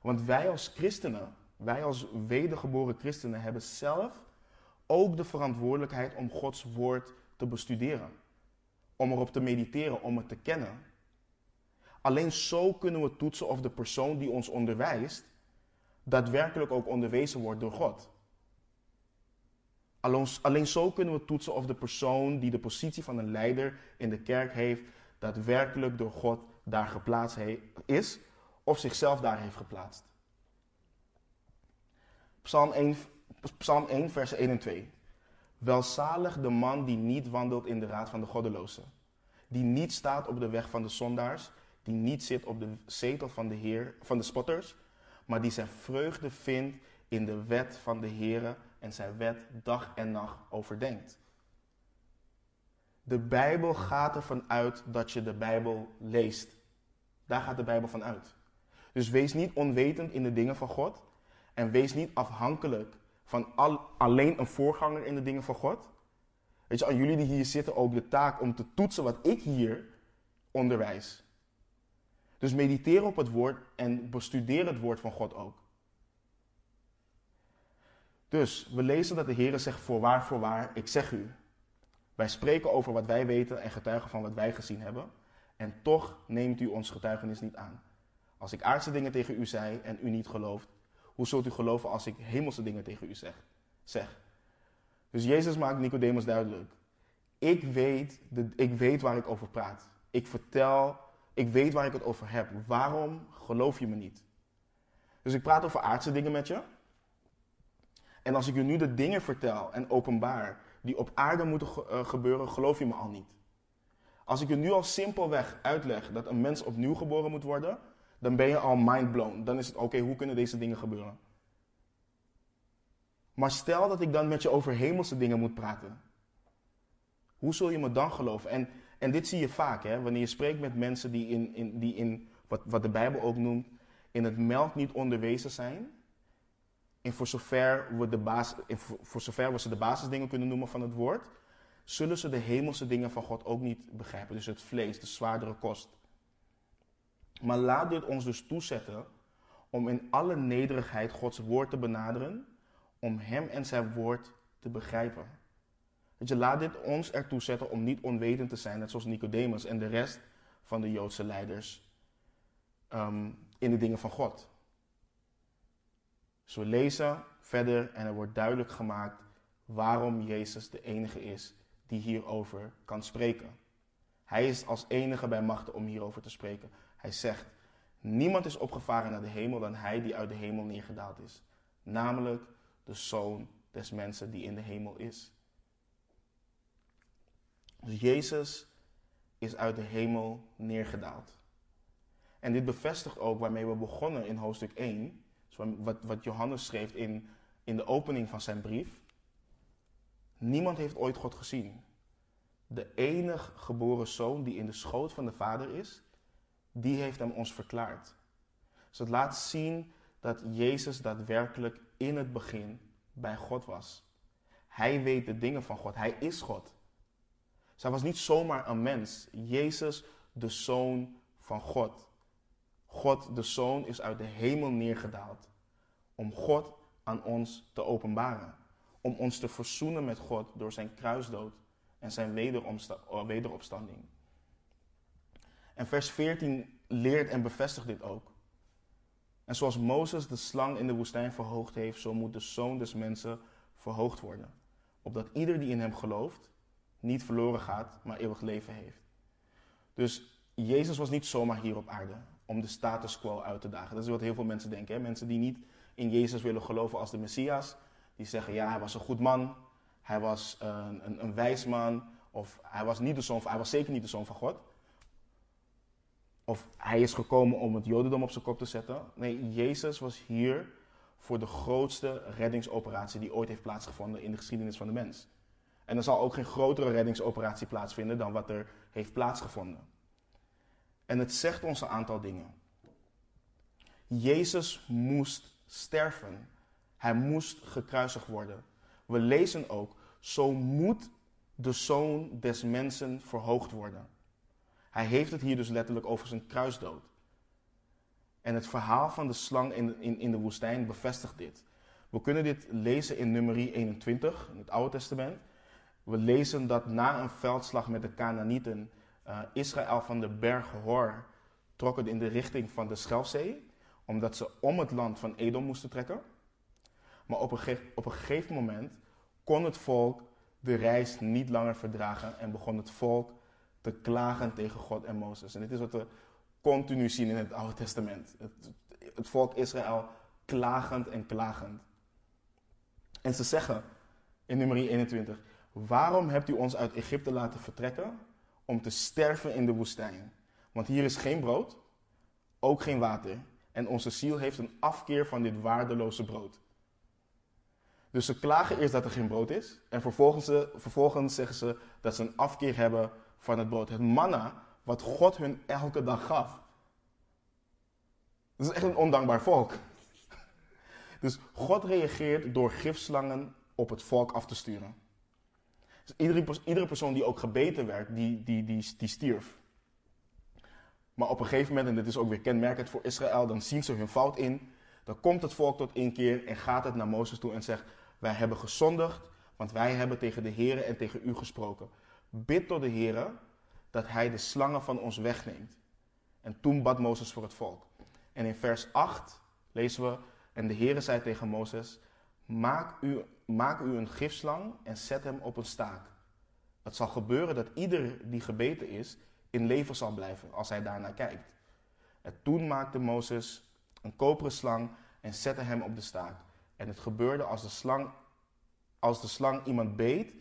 Want wij als christenen, wij als wedergeboren christenen hebben zelf ook de verantwoordelijkheid om Gods woord te bestuderen. Om erop te mediteren, om het te kennen. Alleen zo kunnen we toetsen of de persoon die ons onderwijst daadwerkelijk ook onderwezen wordt door God. Alleen, zo kunnen we toetsen of de persoon die de positie van een leider in de kerk heeft, daadwerkelijk door God daar geplaatst is of zichzelf daar heeft geplaatst. Psalm 1, Psalm 1, vers 1 en 2. Welzalig de man die niet wandelt in de raad van de goddelozen, die niet staat op de weg van de zondaars, die niet zit op de zetel van de, heer, van de spotters, maar die zijn vreugde vindt in de wet van de Heere en zijn wet dag en nacht overdenkt. De Bijbel gaat ervan uit dat je de Bijbel leest. Daar gaat de Bijbel van uit. Dus wees niet onwetend in de dingen van God. En wees niet afhankelijk van al, alleen een voorganger in de dingen van God. Weet je, aan jullie die hier zitten ook de taak om te toetsen wat ik hier onderwijs. Dus mediteer op het woord en bestudeer het woord van God ook. Dus we lezen dat de Heer zegt: Voorwaar, voorwaar, ik zeg u. Wij spreken over wat wij weten en getuigen van wat wij gezien hebben. En toch neemt u ons getuigenis niet aan. Als ik aardse dingen tegen u zei en u niet gelooft, hoe zult u geloven als ik hemelse dingen tegen u zeg? zeg? Dus Jezus maakt Nicodemus duidelijk. Ik weet, de, ik weet waar ik over praat. Ik vertel, ik weet waar ik het over heb. Waarom geloof je me niet? Dus ik praat over aardse dingen met je. En als ik je nu de dingen vertel en openbaar die op aarde moeten eh, gebeuren, geloof je me al niet. Als ik je nu al simpelweg uitleg dat een mens opnieuw geboren moet worden, dan ben je al mindblown. Dan is het oké, hoe kunnen deze dingen gebeuren? Maar stel dat ik dan met je over hemelse dingen moet praten. Hoe zul je me dan geloven? En, en dit zie je vaak, hè? wanneer je spreekt met mensen die in, in, die in wat, wat de Bijbel ook noemt, in het melk niet onderwezen zijn. En voor zover, we de basis, voor zover we ze de basisdingen kunnen noemen van het woord, zullen ze de hemelse dingen van God ook niet begrijpen. Dus het vlees, de zwaardere kost. Maar laat dit ons dus toezetten om in alle nederigheid Gods woord te benaderen, om Hem en Zijn woord te begrijpen. Weet je, laat dit ons ertoe zetten om niet onwetend te zijn, net zoals Nicodemus en de rest van de Joodse leiders ehm, in de dingen van God. Dus we lezen verder en er wordt duidelijk gemaakt waarom Jezus de enige is die hierover kan spreken. Hij is als enige bij machten om hierover te spreken. Hij zegt: Niemand is opgevaren naar de hemel dan hij die uit de hemel neergedaald is, namelijk de zoon des mensen die in de hemel is. Dus Jezus is uit de hemel neergedaald. En dit bevestigt ook waarmee we begonnen in hoofdstuk 1, wat, wat Johannes schreef in, in de opening van zijn brief. Niemand heeft ooit God gezien. De enige geboren zoon die in de schoot van de Vader is, die heeft hem ons verklaard. Dus laat zien dat Jezus daadwerkelijk in het begin bij God was. Hij weet de dingen van God. Hij is God. Zij was niet zomaar een mens. Jezus, de zoon van God. God, de zoon, is uit de hemel neergedaald om God aan ons te openbaren. Om ons te verzoenen met God door zijn kruisdood en zijn wederopstanding. En vers 14 leert en bevestigt dit ook. En zoals Mozes de slang in de woestijn verhoogd heeft, zo moet de zoon des mensen verhoogd worden. Opdat ieder die in hem gelooft niet verloren gaat, maar eeuwig leven heeft. Dus Jezus was niet zomaar hier op aarde om de status quo uit te dagen. Dat is wat heel veel mensen denken. Hè? Mensen die niet in Jezus willen geloven als de Messias, die zeggen ja, hij was een goed man, hij was een, een, een wijs man, of hij was, niet de zoon hij was zeker niet de zoon van God. Of hij is gekomen om het Jodendom op zijn kop te zetten. Nee, Jezus was hier voor de grootste reddingsoperatie die ooit heeft plaatsgevonden in de geschiedenis van de mens. En er zal ook geen grotere reddingsoperatie plaatsvinden dan wat er heeft plaatsgevonden. En het zegt ons een aantal dingen. Jezus moest sterven. Hij moest gekruisigd worden. We lezen ook, zo moet de zoon des mensen verhoogd worden. Hij heeft het hier dus letterlijk over zijn kruisdood. En het verhaal van de slang in, in, in de woestijn bevestigt dit. We kunnen dit lezen in nummerie 21, in het Oude Testament. We lezen dat na een veldslag met de Canaanieten uh, Israël van de berg Hor trok in de richting van de Schelfzee, omdat ze om het land van Edom moesten trekken. Maar op een, op een gegeven moment kon het volk de reis niet langer verdragen en begon het volk te klagen tegen God en Mozes. En dit is wat we continu zien in het Oude Testament. Het, volk Israël klagend en klagend. En ze zeggen in nummer 21, waarom hebt u ons uit Egypte laten vertrekken om te sterven in de woestijn? Want hier is geen brood, ook geen water. En onze ziel heeft een afkeer van dit waardeloze brood. Dus ze klagen eerst dat er geen brood is. En vervolgens, vervolgens zeggen ze dat ze een afkeer hebben van het brood. Het manna wat God hun elke dag gaf. Dat is echt een ondankbaar volk. <laughs> Dus God reageert door gifslangen op het volk af te sturen. Dus iedere, iedere persoon die ook gebeten werd, die, die, die, die stierf. Maar op een gegeven moment, en dit is ook weer kenmerkend voor Israël, dan zien ze hun fout in. Dan komt het volk tot inkeer en gaat het naar Mozes toe en zegt: Wij hebben gezondigd, want wij hebben tegen de Heer en tegen u gesproken. Bid tot de Heer dat hij de slangen van ons wegneemt. En toen bad Mozes voor het volk. En in vers 8 lezen we: En de Heer zei tegen Mozes: maak u, maak u een gifslang en zet hem op een staak. Het zal gebeuren dat ieder die gebeten is, in leven zal blijven als hij daarnaar kijkt. En toen maakte Mozes een koperen slang en zette hem op de staak. En het gebeurde als de slang, als de slang iemand beet,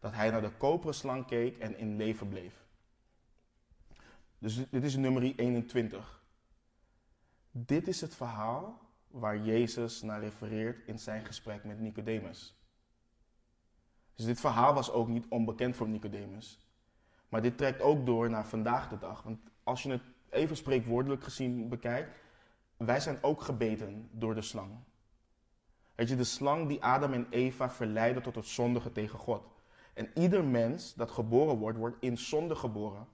dat hij naar de koperen slang keek en in leven bleef. Dus dit is nummer 21. Dit is het verhaal waar Jezus naar refereert in zijn gesprek met Nicodemus. Dus dit verhaal was ook niet onbekend voor Nicodemus. Maar dit trekt ook door naar vandaag de dag. Want als je het even spreekwoordelijk gezien bekijkt, wij zijn ook gebeten door de slang. Weet je, de slang die Adam en Eva verleidde tot het zondige tegen God. En ieder mens dat geboren wordt, wordt in zonde geboren.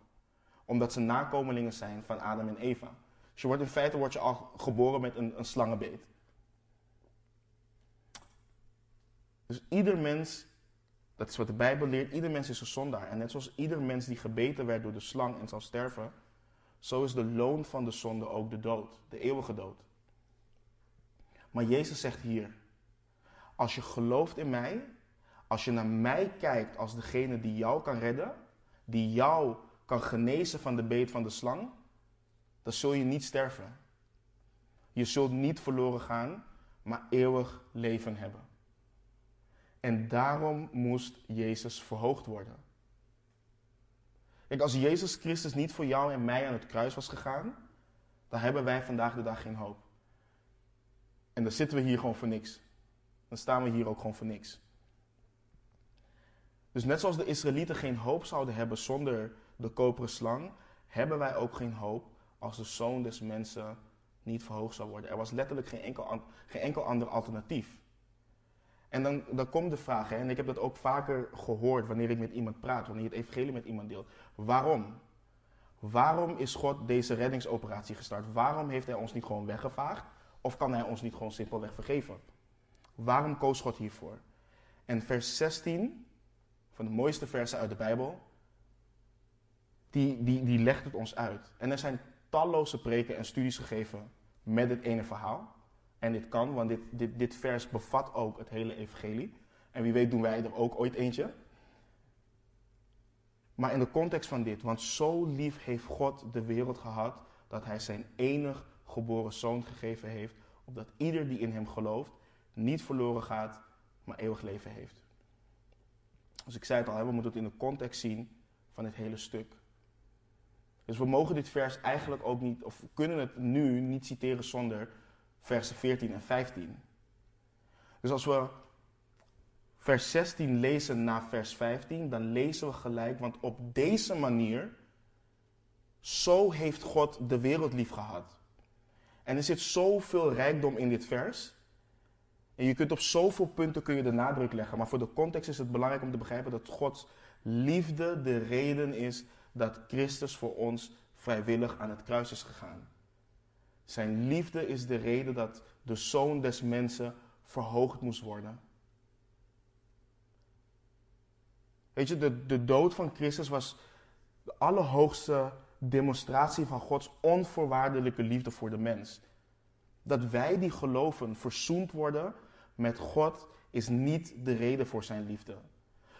Omdat ze nakomelingen zijn van Adam en Eva. Dus je wordt in feite wordt je al geboren met een, een slangenbeet. Dus ieder mens, dat is wat de Bijbel leert, ieder mens is een zondaar. En net zoals ieder mens die gebeten werd door de slang en zal sterven, zo is de loon van de zonde ook de dood, de eeuwige dood. Maar Jezus zegt hier, als je gelooft in mij, als je naar mij kijkt als degene die jou kan redden, die jou kan genezen van de beet van de slang, dan zul je niet sterven. Je zult niet verloren gaan, maar eeuwig leven hebben. En daarom moest Jezus verhoogd worden. Kijk, als Jezus Christus niet voor jou en mij aan het kruis was gegaan, dan hebben wij vandaag de dag geen hoop. En dan zitten we hier gewoon voor niks. Dan staan we hier ook gewoon voor niks. Dus net zoals de Israëlieten geen hoop zouden hebben zonder de koperen slang, hebben wij ook geen hoop als de zoon des mensen niet verhoogd zou worden. Er was letterlijk geen enkel, geen enkel ander alternatief. En dan, dan komt de vraag, hè, en ik heb dat ook vaker gehoord wanneer ik met iemand praat, wanneer je het evangelie met iemand deelt. Waarom? Waarom is God deze reddingsoperatie gestart? Waarom heeft hij ons niet gewoon weggevaagd? Of kan hij ons niet gewoon simpelweg vergeven? Waarom koos God hiervoor? En vers 16, van de mooiste versen uit de Bijbel, die, die, die legt het ons uit. En er zijn talloze preken en studies gegeven met dit ene verhaal. En dit kan, want dit, dit, dit vers bevat ook het hele evangelie. En wie weet doen wij er ook ooit eentje. Maar in de context van dit, want zo lief heeft God de wereld gehad dat hij zijn enig geboren zoon gegeven heeft, opdat ieder die in hem gelooft niet verloren gaat, maar eeuwig leven heeft. Dus ik zei het al, we moeten het in de context zien van het hele stuk. Dus we mogen dit vers eigenlijk ook niet, of kunnen het nu niet citeren zonder versen 14 en 15. Dus als we vers 16 lezen na vers 15, dan lezen we gelijk, want op deze manier, zo heeft God de wereld lief gehad. En er zit zoveel rijkdom in dit vers. En je kunt op zoveel punten kun je de nadruk leggen. Maar voor de context is het belangrijk om te begrijpen dat Gods liefde de reden is dat Christus voor ons vrijwillig aan het kruis is gegaan. Zijn liefde is de reden dat de zoon des mensen verhoogd moest worden. Weet je, de, de dood van Christus was de allerhoogste demonstratie van Gods onvoorwaardelijke liefde voor de mens. Dat wij die geloven verzoend worden met God is niet de reden voor zijn liefde.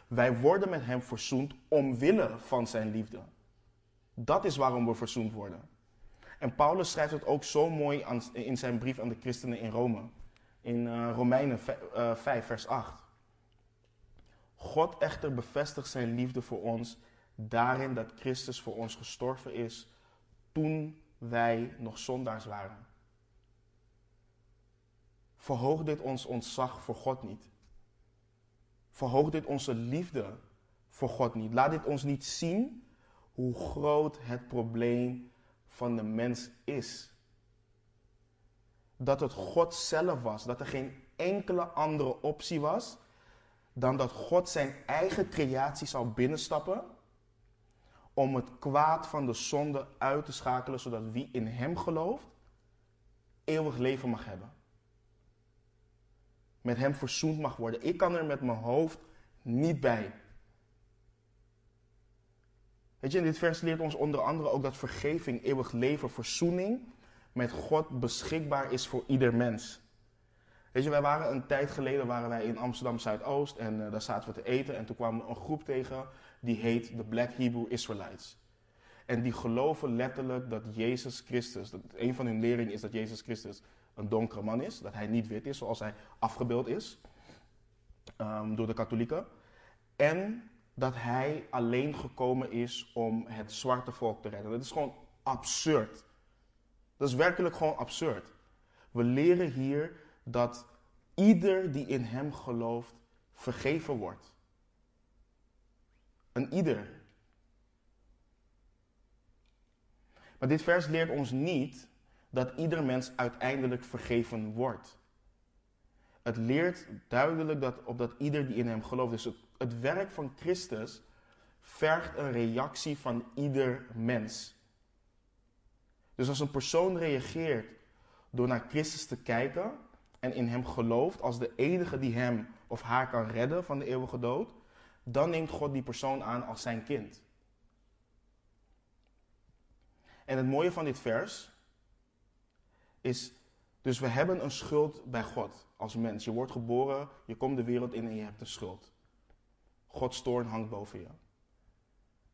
Wij worden met Hem verzoend omwille van Zijn liefde. Dat is waarom we verzoend worden. En Paulus schrijft het ook zo mooi in zijn brief aan de christenen in Rome. In uh, Romeinen 5, uh, vers 8. God echter bevestigt zijn liefde voor ons daarin dat Christus voor ons gestorven is toen wij nog zondaars waren. Verhoog dit ons ontzag voor God niet. Verhoog dit onze liefde voor God niet. Laat dit ons niet zien hoe groot het probleem van de mens is. Dat het God zelf was, dat er geen enkele andere optie was dan dat God zijn eigen creatie zou binnenstappen om het kwaad van de zonde uit te schakelen, zodat wie in Hem gelooft, eeuwig leven mag hebben. Met Hem verzoend mag worden. Ik kan er met mijn hoofd niet bij. Weet je, in dit vers leert ons onder andere ook dat vergeving, eeuwig leven, verzoening met God beschikbaar is voor ieder mens. Weet je, wij waren een tijd geleden waren wij in Amsterdam Zuidoost en uh, daar zaten we te eten en toen kwam een groep tegen die heet de Black Hebrew Israelites. En die geloven letterlijk dat Jezus Christus, dat een van hun leringen is dat Jezus Christus een donkere man is, dat hij niet wit is zoals hij afgebeeld is um, door de katholieken. En dat hij alleen gekomen is om het zwarte volk te redden. Dat is gewoon absurd. Dat is werkelijk gewoon absurd. We leren hier dat ieder die in hem gelooft vergeven wordt. Een ieder. Maar dit vers leert ons niet dat ieder mens uiteindelijk vergeven wordt. Het leert duidelijk dat, op dat ieder die in hem gelooft. Dus het, het werk van Christus vergt een reactie van ieder mens. Dus als een persoon reageert door naar Christus te kijken en in hem gelooft als de enige die hem of haar kan redden van de eeuwige dood, dan neemt God die persoon aan als zijn kind. En het mooie van dit vers is, dus we hebben een schuld bij God als mens. Je wordt geboren, je komt de wereld in en je hebt een schuld. Gods toorn hangt boven je.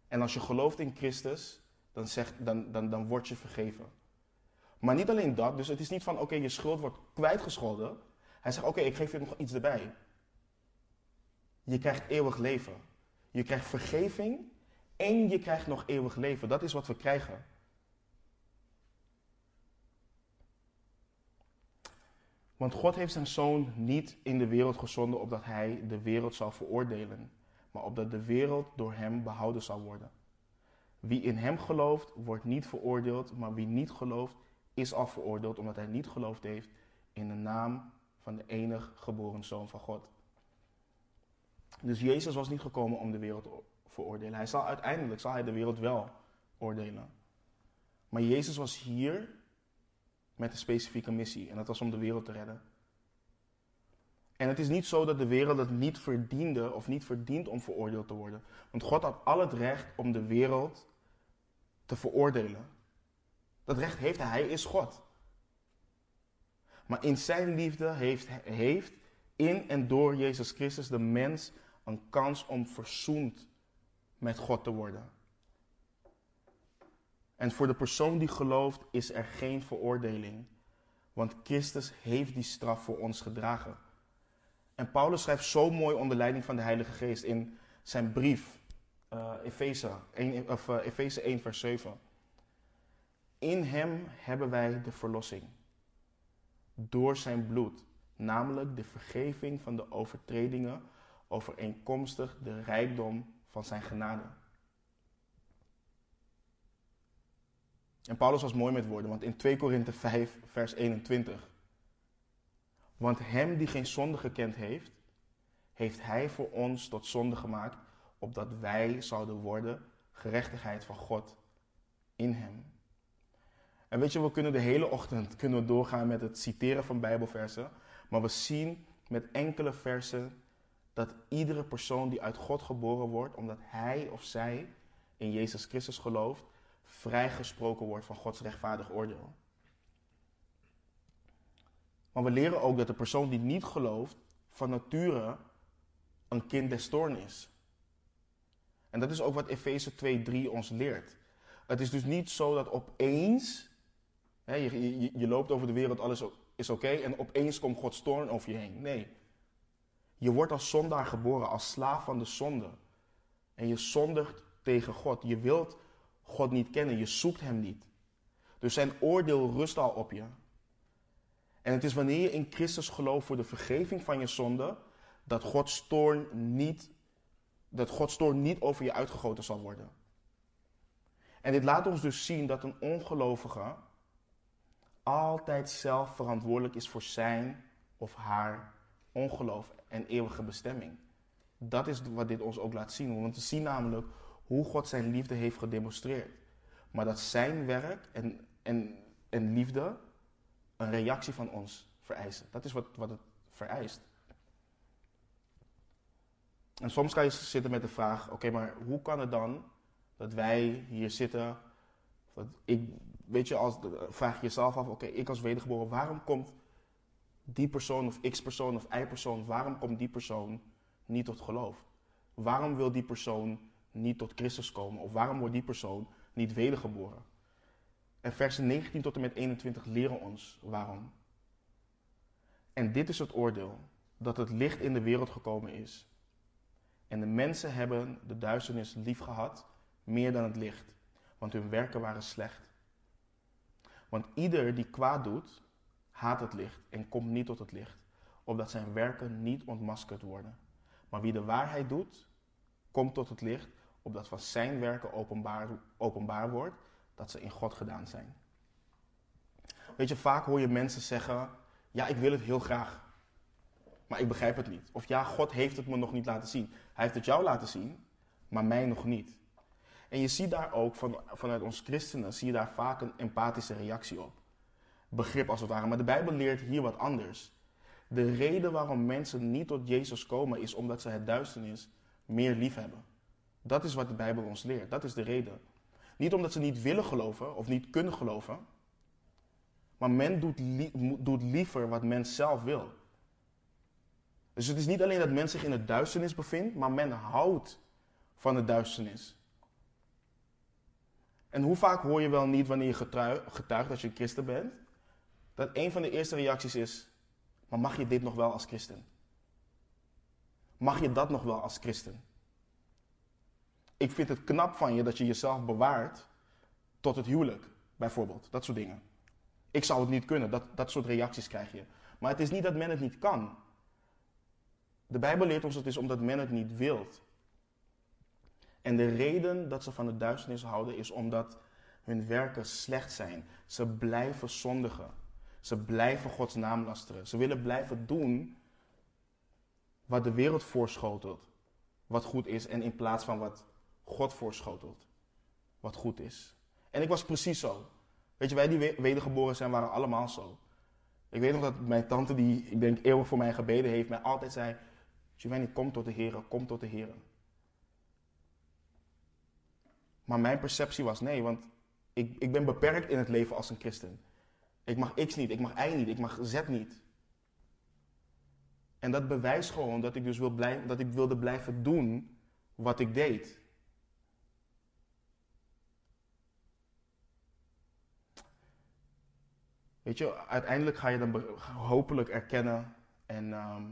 En als je gelooft in Christus, dan, zeg, dan, dan, dan word je vergeven. Maar niet alleen dat, dus het is niet van oké, je schuld wordt kwijtgescholden. Hij zegt oké, ik geef je nog iets erbij. Je krijgt eeuwig leven. Je krijgt vergeving en je krijgt nog eeuwig leven. Dat is wat we krijgen. Want God heeft zijn zoon niet in de wereld gezonden opdat hij de wereld zou veroordelen, maar opdat de wereld door hem behouden zou worden. Wie in hem gelooft, wordt niet veroordeeld, maar wie niet gelooft, is al veroordeeld omdat hij niet geloofd heeft in de naam van de enig geboren zoon van God. Dus Jezus was niet gekomen om de wereld te veroordelen. Hij zal uiteindelijk zal hij de wereld wel oordelen. Maar Jezus was hier met een specifieke missie en dat was om de wereld te redden. En het is niet zo dat de wereld het niet verdiende of niet verdient om veroordeeld te worden. Want God had al het recht om de wereld te veroordelen. Dat recht heeft hij. Hij is God. Maar in zijn liefde heeft, heeft in en door Jezus Christus de mens een kans om verzoend met God te worden. En voor de persoon die gelooft is er geen veroordeling. Want Christus heeft die straf voor ons gedragen. En Paulus schrijft zo mooi onder leiding van de Heilige Geest in zijn brief, uh, Efeze, 1, of, uh, Efeze 1, vers 7. In hem hebben wij de verlossing. Door zijn bloed, namelijk de vergeving van de overtredingen overeenkomstig de rijkdom van zijn genade. En Paulus was mooi met woorden, want in 2 Korinthe 5, vers 21. Want hem die geen zonde gekend heeft, heeft hij voor ons tot zonde gemaakt, opdat wij zouden worden gerechtigheid van God in hem. En weet je, we kunnen de hele ochtend kunnen we doorgaan met het citeren van Bijbelversen, maar we zien met enkele versen dat iedere persoon die uit God geboren wordt, omdat hij of zij in Jezus Christus gelooft, vrijgesproken wordt van Gods rechtvaardig oordeel. Maar we leren ook dat de persoon die niet gelooft, van nature een kind des toorn is. En dat is ook wat Efeze 2:3 ons leert. Het is dus niet zo dat opeens, hè, je, je, loopt over de wereld, alles is oké, en opeens komt Gods toorn over je heen. Nee. Je wordt als zondaar geboren, als slaaf van de zonde. En je zondigt tegen God. Je wilt God niet kennen. Je zoekt Hem niet. Dus zijn oordeel rust al op je. En het is wanneer je in Christus gelooft voor de vergeving van je zonde, dat Gods toorn niet, dat Gods toorn niet over je uitgegoten zal worden. En dit laat ons dus zien dat een ongelovige altijd zelf verantwoordelijk is voor zijn of haar ongeloof en eeuwige bestemming. Dat is wat dit ons ook laat zien. Want we zien namelijk hoe God zijn liefde heeft gedemonstreerd. Maar dat zijn werk en, en, en liefde een reactie van ons vereisen. Dat is wat, wat het vereist. En soms kan je zitten met de vraag: oké, maar hoe kan het dan dat wij hier zitten? Dat ik, weet je, als, vraag je jezelf af: oké, ik als wedergeboren, waarom komt die persoon of x persoon of y persoon, waarom komt die persoon niet tot geloof? Waarom wil die persoon niet tot Christus komen? Of waarom wordt die persoon niet wedergeboren? En versen 19 tot en met 21 leren ons waarom. En dit is het oordeel: dat het licht in de wereld gekomen is. En de mensen hebben de duisternis lief gehad, meer dan het licht, want hun werken waren slecht. Want ieder die kwaad doet, haat het licht en komt niet tot het licht, opdat zijn werken niet ontmaskerd worden. Maar wie de waarheid doet, komt tot het licht, opdat van zijn werken openbaar, openbaar wordt dat ze in God gedaan zijn. Weet je, vaak hoor je mensen zeggen: Ja, ik wil het heel graag, maar ik begrijp het niet. Of ja, God heeft het me nog niet laten zien. Hij heeft het jou laten zien, maar mij nog niet. En je ziet daar ook van, vanuit ons christenen, zie je daar vaak een empathische reactie op. Begrip als het ware. Maar de Bijbel leert hier wat anders. De reden waarom mensen niet tot Jezus komen is omdat ze het duisternis meer lief hebben. Dat is wat de Bijbel ons leert. Dat is de reden. Niet omdat ze niet willen geloven of niet kunnen geloven. Maar men doet, doet liever wat men zelf wil. Dus het is niet alleen dat men zich in het duisternis bevindt, maar men houdt van de duisternis. En hoe vaak hoor je wel niet wanneer je getuigt dat je een christen bent, dat een van de eerste reacties is: Maar mag je dit nog wel als christen? Mag je dat nog wel als christen? Ik vind het knap van je dat je jezelf bewaart tot het huwelijk, bijvoorbeeld. Dat soort dingen. Ik zou het niet kunnen, dat, dat soort reacties krijg je. Maar het is niet dat men het niet kan. De Bijbel leert ons het is omdat men het niet wilt. En de reden dat ze van de duisternis houden is omdat hun werken slecht zijn. Ze blijven zondigen. Ze blijven Gods naam lasteren. Ze willen blijven doen wat de wereld voorschotelt, wat goed is, en in plaats van wat God voorschotelt, wat goed is. En ik was precies zo. Weet je, wij die wedergeboren zijn, waren allemaal zo. Ik weet nog dat mijn tante, die ik denk eeuwig voor mij gebeden heeft, mij altijd zei: Giovanni, kom tot de Heer, kom tot de Heer. Maar mijn perceptie was nee, want ik, ik ben beperkt in het leven als een christen. Ik mag X niet, ik mag Y niet, ik mag Z niet. En dat bewijst gewoon dat ik dus wil blij, dat ik wilde blijven doen wat ik deed. Weet je, uiteindelijk ga je dan hopelijk erkennen en ehm,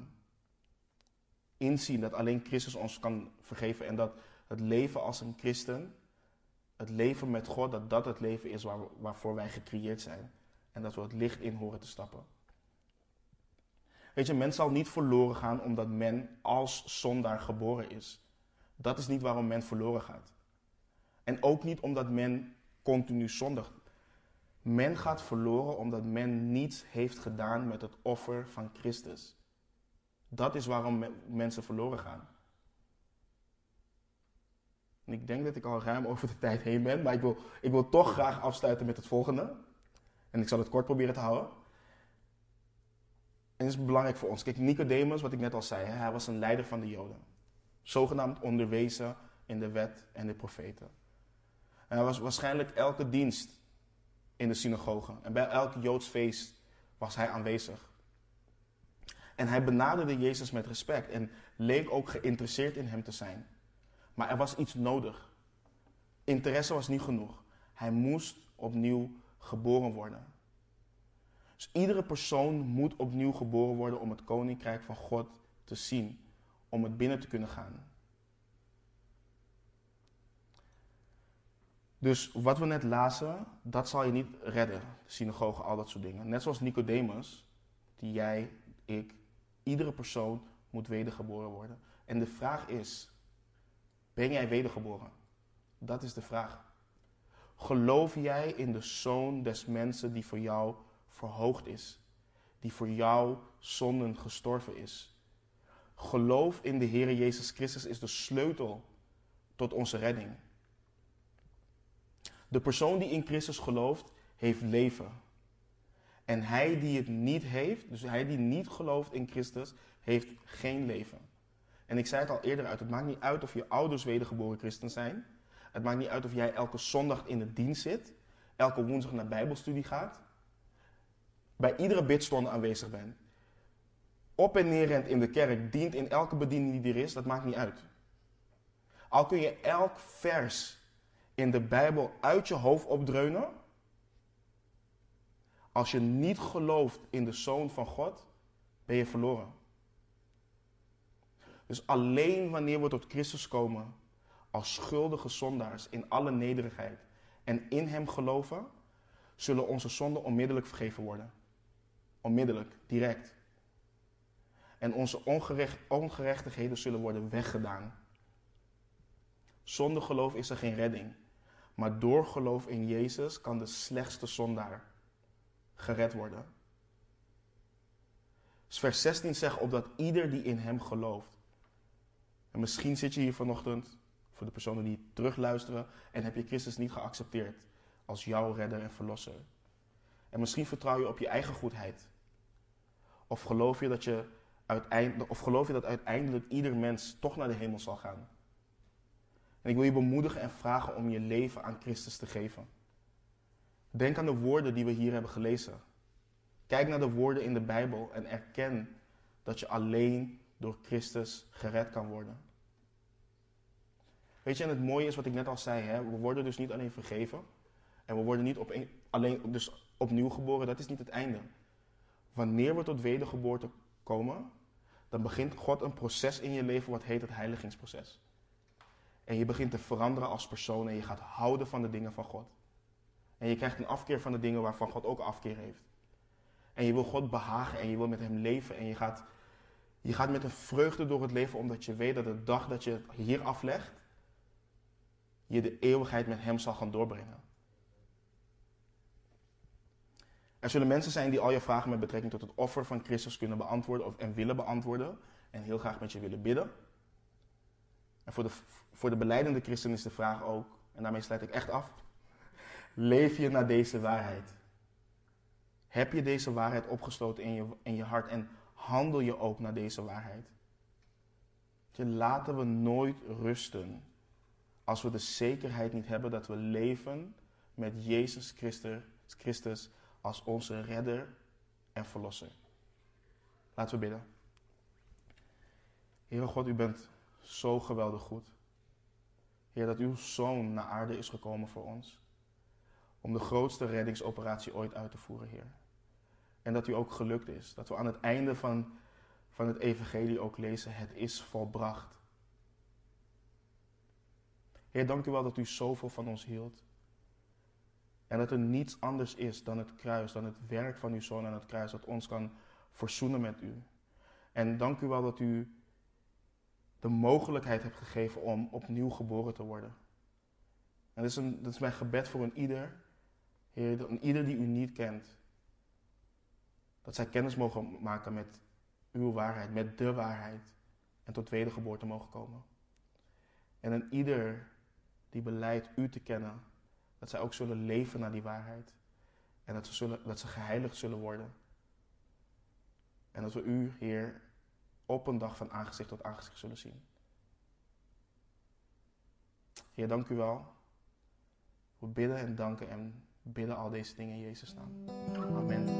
inzien dat alleen Christus ons kan vergeven en dat het leven als een christen, het leven met God, dat dat het leven is waar, waarvoor wij gecreëerd zijn. En dat we het licht in horen te stappen. Weet je, men zal niet verloren gaan omdat men als zondaar geboren is. Dat is niet waarom men verloren gaat. En ook niet omdat men continu zondigt. Men gaat verloren omdat men niets heeft gedaan met het offer van Christus. Dat is waarom mensen verloren gaan. En ik denk dat ik al ruim over de tijd heen ben, maar ik wil, ik wil toch graag afsluiten met het volgende. En ik zal het kort proberen te houden. En het is belangrijk voor ons. Kijk, Nicodemus, wat ik net al zei, hij was een leider van de Joden. Zogenaamd onderwezen in de wet en de profeten. En hij was waarschijnlijk elke dienst in de synagoge. En bij elk Joods feest was hij aanwezig. En hij benaderde Jezus met respect en leek ook geïnteresseerd in hem te zijn. Maar er was iets nodig. Interesse was niet genoeg. Hij moest opnieuw geboren worden. Dus iedere persoon moet opnieuw geboren worden om het koninkrijk van God te zien, om het binnen te kunnen gaan. Dus wat we net lazen, dat zal je niet redden, de synagoge, al dat soort dingen. Net zoals Nicodemus, die jij, ik, iedere persoon moet wedergeboren worden. En de vraag is, ben jij wedergeboren? Dat is de vraag. Geloof jij in de Zoon des mensen die voor jou verhoogd is, die voor jou zonden gestorven is? Geloof in de Heer Jezus Christus is de sleutel tot onze redding. De persoon die in Christus gelooft, heeft leven. En hij die het niet heeft, dus hij die niet gelooft in Christus, heeft geen leven. En ik zei het al eerder uit, het maakt niet uit of je ouders wedergeboren christen zijn. Het maakt niet uit of jij elke zondag in de dienst zit, elke woensdag naar bijbelstudie gaat, bij iedere bidstonde aanwezig bent, op en neer rent in de kerk, dient in elke bediening die er is, dat maakt niet uit. Al kun je elk vers in de Bijbel uit je hoofd opdreunen, als je niet gelooft in de Zoon van God, ben je verloren. Dus alleen wanneer we tot Christus komen, als schuldige zondaars in alle nederigheid en in Hem geloven, zullen onze zonden onmiddellijk vergeven worden. Onmiddellijk, direct. En onze ongerecht, ongerechtigheden zullen worden weggedaan. Zonder geloof is er geen redding. Maar door geloof in Jezus kan de slechtste zondaar gered worden. Dus vers 16 zegt opdat ieder die in hem gelooft. En misschien zit je hier vanochtend voor de personen die terugluisteren en heb je Christus niet geaccepteerd als jouw redder en verlosser. En misschien vertrouw je op je eigen goedheid. Of geloof je dat, je of geloof je dat uiteindelijk ieder mens toch naar de hemel zal gaan. En ik wil je bemoedigen en vragen om je leven aan Christus te geven. Denk aan de woorden die we hier hebben gelezen. Kijk naar de woorden in de Bijbel en erken dat je alleen door Christus gered kan worden. Weet je, en het mooie is wat ik net al zei, hè? we worden dus niet alleen vergeven en we worden niet op alleen dus opnieuw geboren, dat is niet het einde. Wanneer we tot wedergeboorte komen, dan begint God een proces in je leven wat heet het heiligingsproces. En je begint te veranderen als persoon en je gaat houden van de dingen van God. En je krijgt een afkeer van de dingen waarvan God ook afkeer heeft. En je wil God behagen en je wil met Hem leven. En je gaat, je gaat met een vreugde door het leven omdat je weet dat de dag dat je hier aflegt, je de eeuwigheid met Hem zal gaan doorbrengen. Er zullen mensen zijn die al je vragen met betrekking tot het offer van Christus kunnen beantwoorden of, en willen beantwoorden. En heel graag met je willen bidden. En voor de, voor de beleidende christen is de vraag ook, en daarmee sluit ik echt af. Leef je naar deze waarheid? Heb je deze waarheid opgesloten in je, in je hart en handel je ook naar deze waarheid? Laten we nooit rusten als we de zekerheid niet hebben dat we leven met Jezus Christus, Christus als onze redder en verlosser. Laten we bidden. Heere God, u bent zo geweldig goed. Heer, dat uw zoon naar aarde is gekomen voor ons. Om de grootste reddingsoperatie ooit uit te voeren, Heer. En dat u ook gelukt is. Dat we aan het einde van, van het evangelie ook lezen, het is volbracht. Heer, dank u wel dat u zoveel van ons hield. En dat er niets anders is dan het kruis, dan het werk van uw zoon aan het kruis, dat ons kan verzoenen met u. En dank u wel dat u de mogelijkheid hebt gegeven om opnieuw geboren te worden. En dat is, een, dat is mijn gebed voor een ieder, Heer, een ieder die u niet kent. Dat zij kennis mogen maken met uw waarheid, met de waarheid. En tot wedergeboorte mogen komen. En een ieder die beleidt u te kennen, dat zij ook zullen leven naar die waarheid. En dat ze, zullen, dat ze geheiligd zullen worden. En dat we u, Heer, op een dag van aangezicht tot aangezicht zullen zien. Heer, dank u wel. We bidden en danken en bidden al deze dingen in Jezus' naam. Amen.